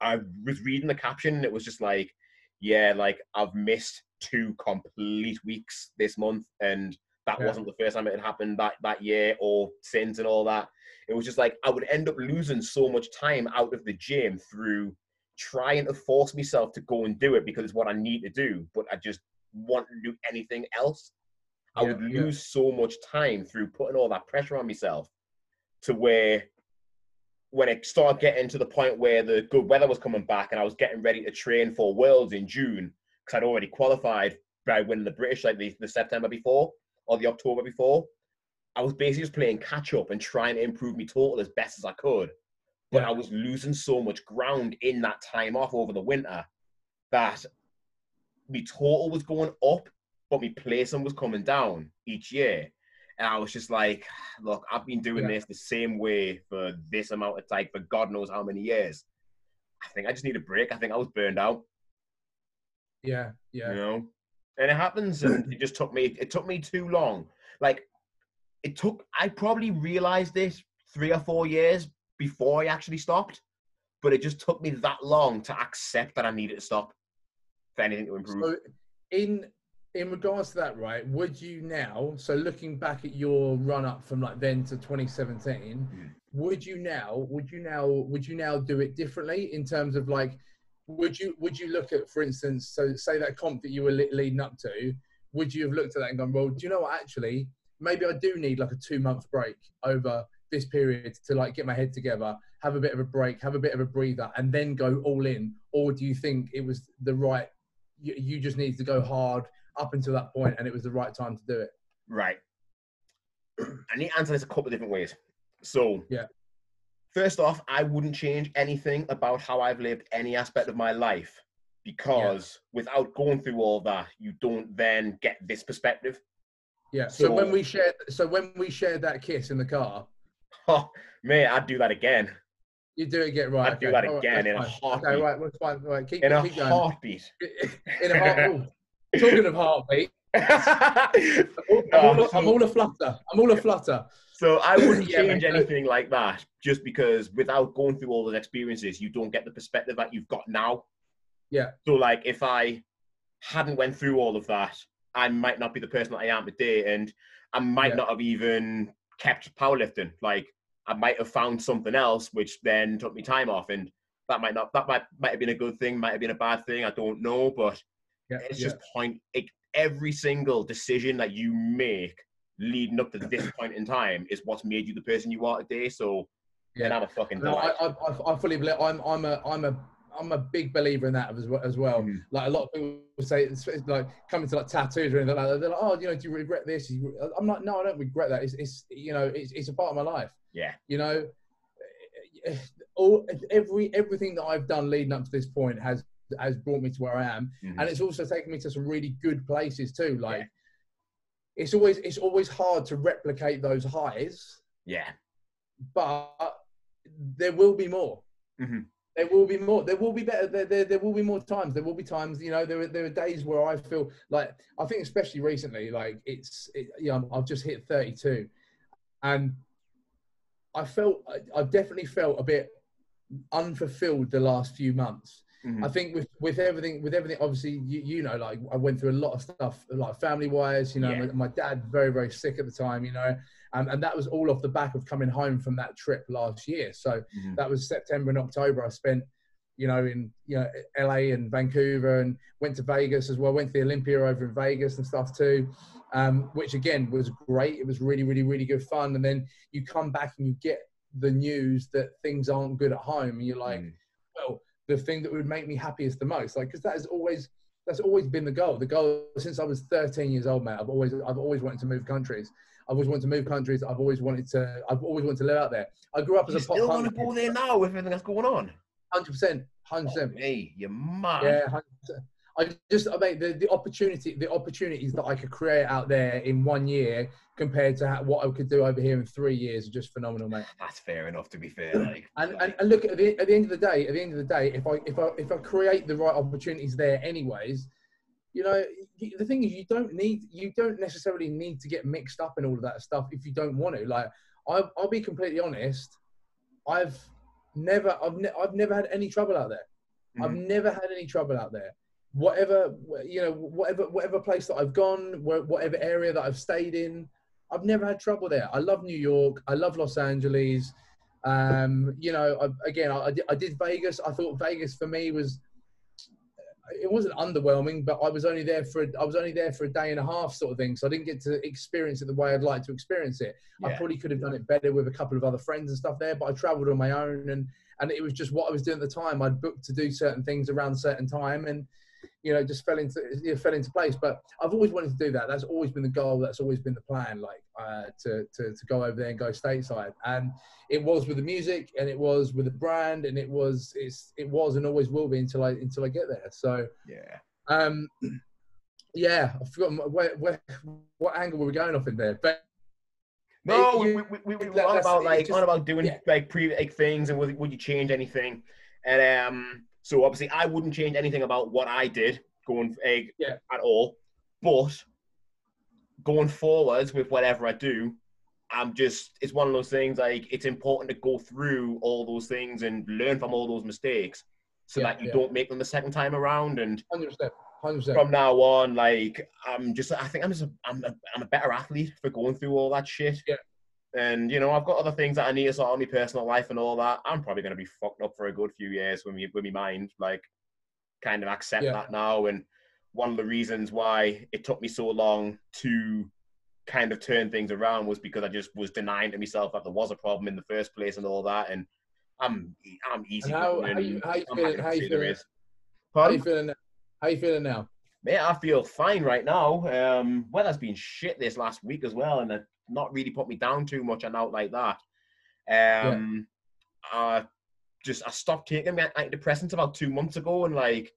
I was reading the caption, and it was just like, yeah, like I've missed two complete weeks this month, and that Yeah. wasn't the first time it had happened that that year or since and all that. It was just like I would end up losing so much time out of the gym through trying to force myself to go and do it because it's what I need to do, but I just want to do anything else. I Yeah, would yeah. lose so much time through putting all that pressure on myself to where when it started getting to the point where the good weather was coming back and I was getting ready to train for Worlds in June because I'd already qualified by winning the British like the, the September before or the October before. I was basically just playing catch up and trying to improve my total as best as I could. But Yeah. I was losing so much ground in that time off over the winter that my total was going up, but my placing was coming down each year. And I was just like, look, I've been doing Yeah. this the same way for this amount of time for God knows how many years. I think I just need a break. I think I was burned out, yeah yeah you know. And it happens, and it just took me. It took me too long. Like, it took. I probably realized this three or four years before I actually stopped, but it just took me that long to accept that I needed to stop for anything to improve. So, in in regards to that, right? Would you now? So, looking back at your run up from like then to 2017, Mm. would you now? Would you now? Would you now do it differently in terms of like? Would you would you look at, for instance, so say that comp that you were le- leading up to? Would you have looked at that and gone, well, do you know what? Actually, maybe I do need like a two month break over this period to like get my head together, have a bit of a break, have a bit of a breather, and then go all in? Or do you think it was the right? You, you just need to go hard up until that point, and it was the right time to do it. Right. I need to answer this a couple of different ways. So, Yeah. First off, I wouldn't change anything about how I've lived any aspect of my life because without going through all that, you don't then get this perspective. Yeah. So, So- when we shared, so when we shared that kiss in the car, Oh, mate, I'd do that again you do it get right. I'd do that again that's in a fine. heartbeat. Okay, right, that's fine. Right, keep, in a keep going. heartbeat. in a heart. Talking of heartbeat, I'm all, I'm, all, I'm all a um, flutter. I'm all a flutter. So I wouldn't Yeah, change anything like that just because without going through all those experiences, you don't get the perspective that you've got now. Yeah. So like if I hadn't went through all of that, I might not be the person that I am today and I might Yeah. not have even kept powerlifting. Like I might have found something else which then took me time off and that might not that might might have been a good thing, might have been a bad thing, I don't know, but Yeah, it's yeah. just point it, every single decision that you make leading up to this point in time is what's made you the person you are today. So, yeah, have a fucking. No, I, I, I fully believe. I'm, I'm a, I'm a, I'm a big believer in that as well. As well. Mhm. Like a lot of people say, it's, it's like coming to like tattoos or anything like that. They're like, oh, you know, do you regret this? I'm like, no, I don't regret that. It's, it's you know, it's, it's a part of my life. Yeah. You know, all every everything that I've done leading up to this point has has brought me to where I am, Mhm. and it's also taken me to some really good places too. Like, Yeah. it's always it's always hard to replicate those highs, yeah. but there will be more. Mhm. There will be more. There will be better. There, there, there will be more times. There will be times. You know, there are, there are days where I feel like I think, especially recently, like it's it, you know, I've just hit 32, and I felt I, I've definitely felt a bit unfulfilled the last few months. Mhm. I think with with everything with everything obviously you, you know like I went through a lot of stuff like family wise you know Yeah. my, my dad very very sick at the time you know and, and that was all off the back of coming home from that trip last year so Mhm. that was September and October I spent you know in you know LA and Vancouver and went to Vegas as well went to the Olympia over in Vegas and stuff too um, which again was great it was really really really good fun and then you come back and you get the news that things aren't good at home and you're like Mhm. The thing that would make me happiest the most. Like, because that has always that's always been the goal. The goal since I was 13 years old, mate. I've always I've always wanted to move countries. I've always wanted to move countries. I've always wanted to. I've always wanted to live out there. I grew up as You a pop still want to go there now with everything that's going on? Hundred percent, hundred percent. Oh, hey, you mad? Yeah, 100%. I just, I mean, the, the opportunity, the opportunities that I could create out there in one year compared to how, what I could do over here in three years are just phenomenal, mate. That's fair enough. To be fair, like, And, like, and, and look at the, at the end of the day, at the end of the day, if I if I if I create the right opportunities there, anyways, you know, the thing is, you don't need you don't necessarily need to get mixed up in all of that stuff if you don't want to. Like, I, I'll be completely honest, I've never I've ne- I've never had any trouble out there. I've Mhm. never had any trouble out there. Whatever you know, whatever whatever place that I've gone, whatever area that I've stayed in, I've never had trouble there. I love New York. I love Los Angeles. Um, you know, I, again, I, I did, Vegas. I thought Vegas for me was it wasn't underwhelming, but I was only there for I was only there for a day and a half, sort of thing. So I didn't get to experience it the way I'd like to experience it. I probably could have done it better with a couple of other friends and stuff there, but I travelled on my own, and and it was just what I was doing at the time. I'd booked to do certain things around a certain time, and you know, just fell into you know, fell into place. But I've always wanted to do that. That's always been the goal. That's always been the plan. Like uh, to, to to go over there and go stateside. And it was with the music, and it was with the brand, and it was it's it was and always will be until I until I get there. So yeah. um, yeah, I've forgotten where, where what angle were we going off in there, but. No, we, you- we, we, we were on about like just- on about doing yeah. like pre like things and would, would you change anything? And um, so obviously I wouldn't change anything about what I did going like, eh, Yeah. at all. But going forwards with whatever I do, I'm just it's one of those things like it's important to go through all those things and learn from all those mistakes so Yeah, that you yeah. don't make them the second time around and Hundred percent, hundred percent. from now on, like I'm just, I think I'm just, a, I'm, a, I'm a better athlete for going through all that shit. Yeah. And you know, I've got other things that I need to sort out my personal life and all that. I'm probably going to be fucked up for a good few years with me, with my mind, like, kind of accept Yeah. that now. And one of the reasons why it took me so long to kind of turn things around was because I just was denying to myself that there was a problem in the first place and all that. And I'm, I'm easy. And how- how you- how you feeling- how you feeling? How you feeling? now? How you feeling now? Mate, I feel fine right now. Um, weather's been shit this last week as well, and it not really put me down too much and out like that. Um, I just I stopped taking my antidepressants about two months ago, and like,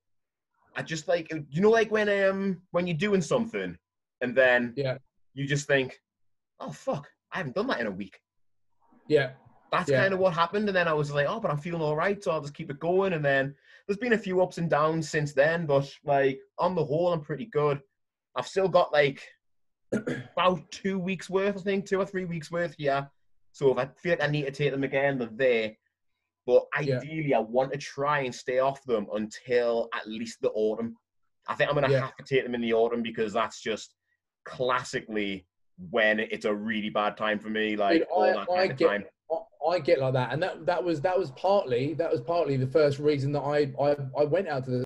I just like you know like when um when you're doing something, and then Yeah. you just think, oh fuck, I haven't done that in a week. Yeah, That's Yeah. kind of what happened, and then I was like, oh, but I'm feeling all right, so I'll just keep it going. And then there's been a few ups and downs since then, but like on the whole, I'm pretty good. I've still got like about two weeks worth, I think, two or three weeks worth. Yeah. So if I feel like I need to take them again, they're there. But Yeah. ideally, I want to try and stay off them until at least the autumn. I think I'm gonna Yeah. have to take them in the autumn because that's just classically when it's a really bad time for me. Like Dude, all I- that I kind of get- time. I, get like that, and that that was that was partly that was partly the first reason that I I, I went out to the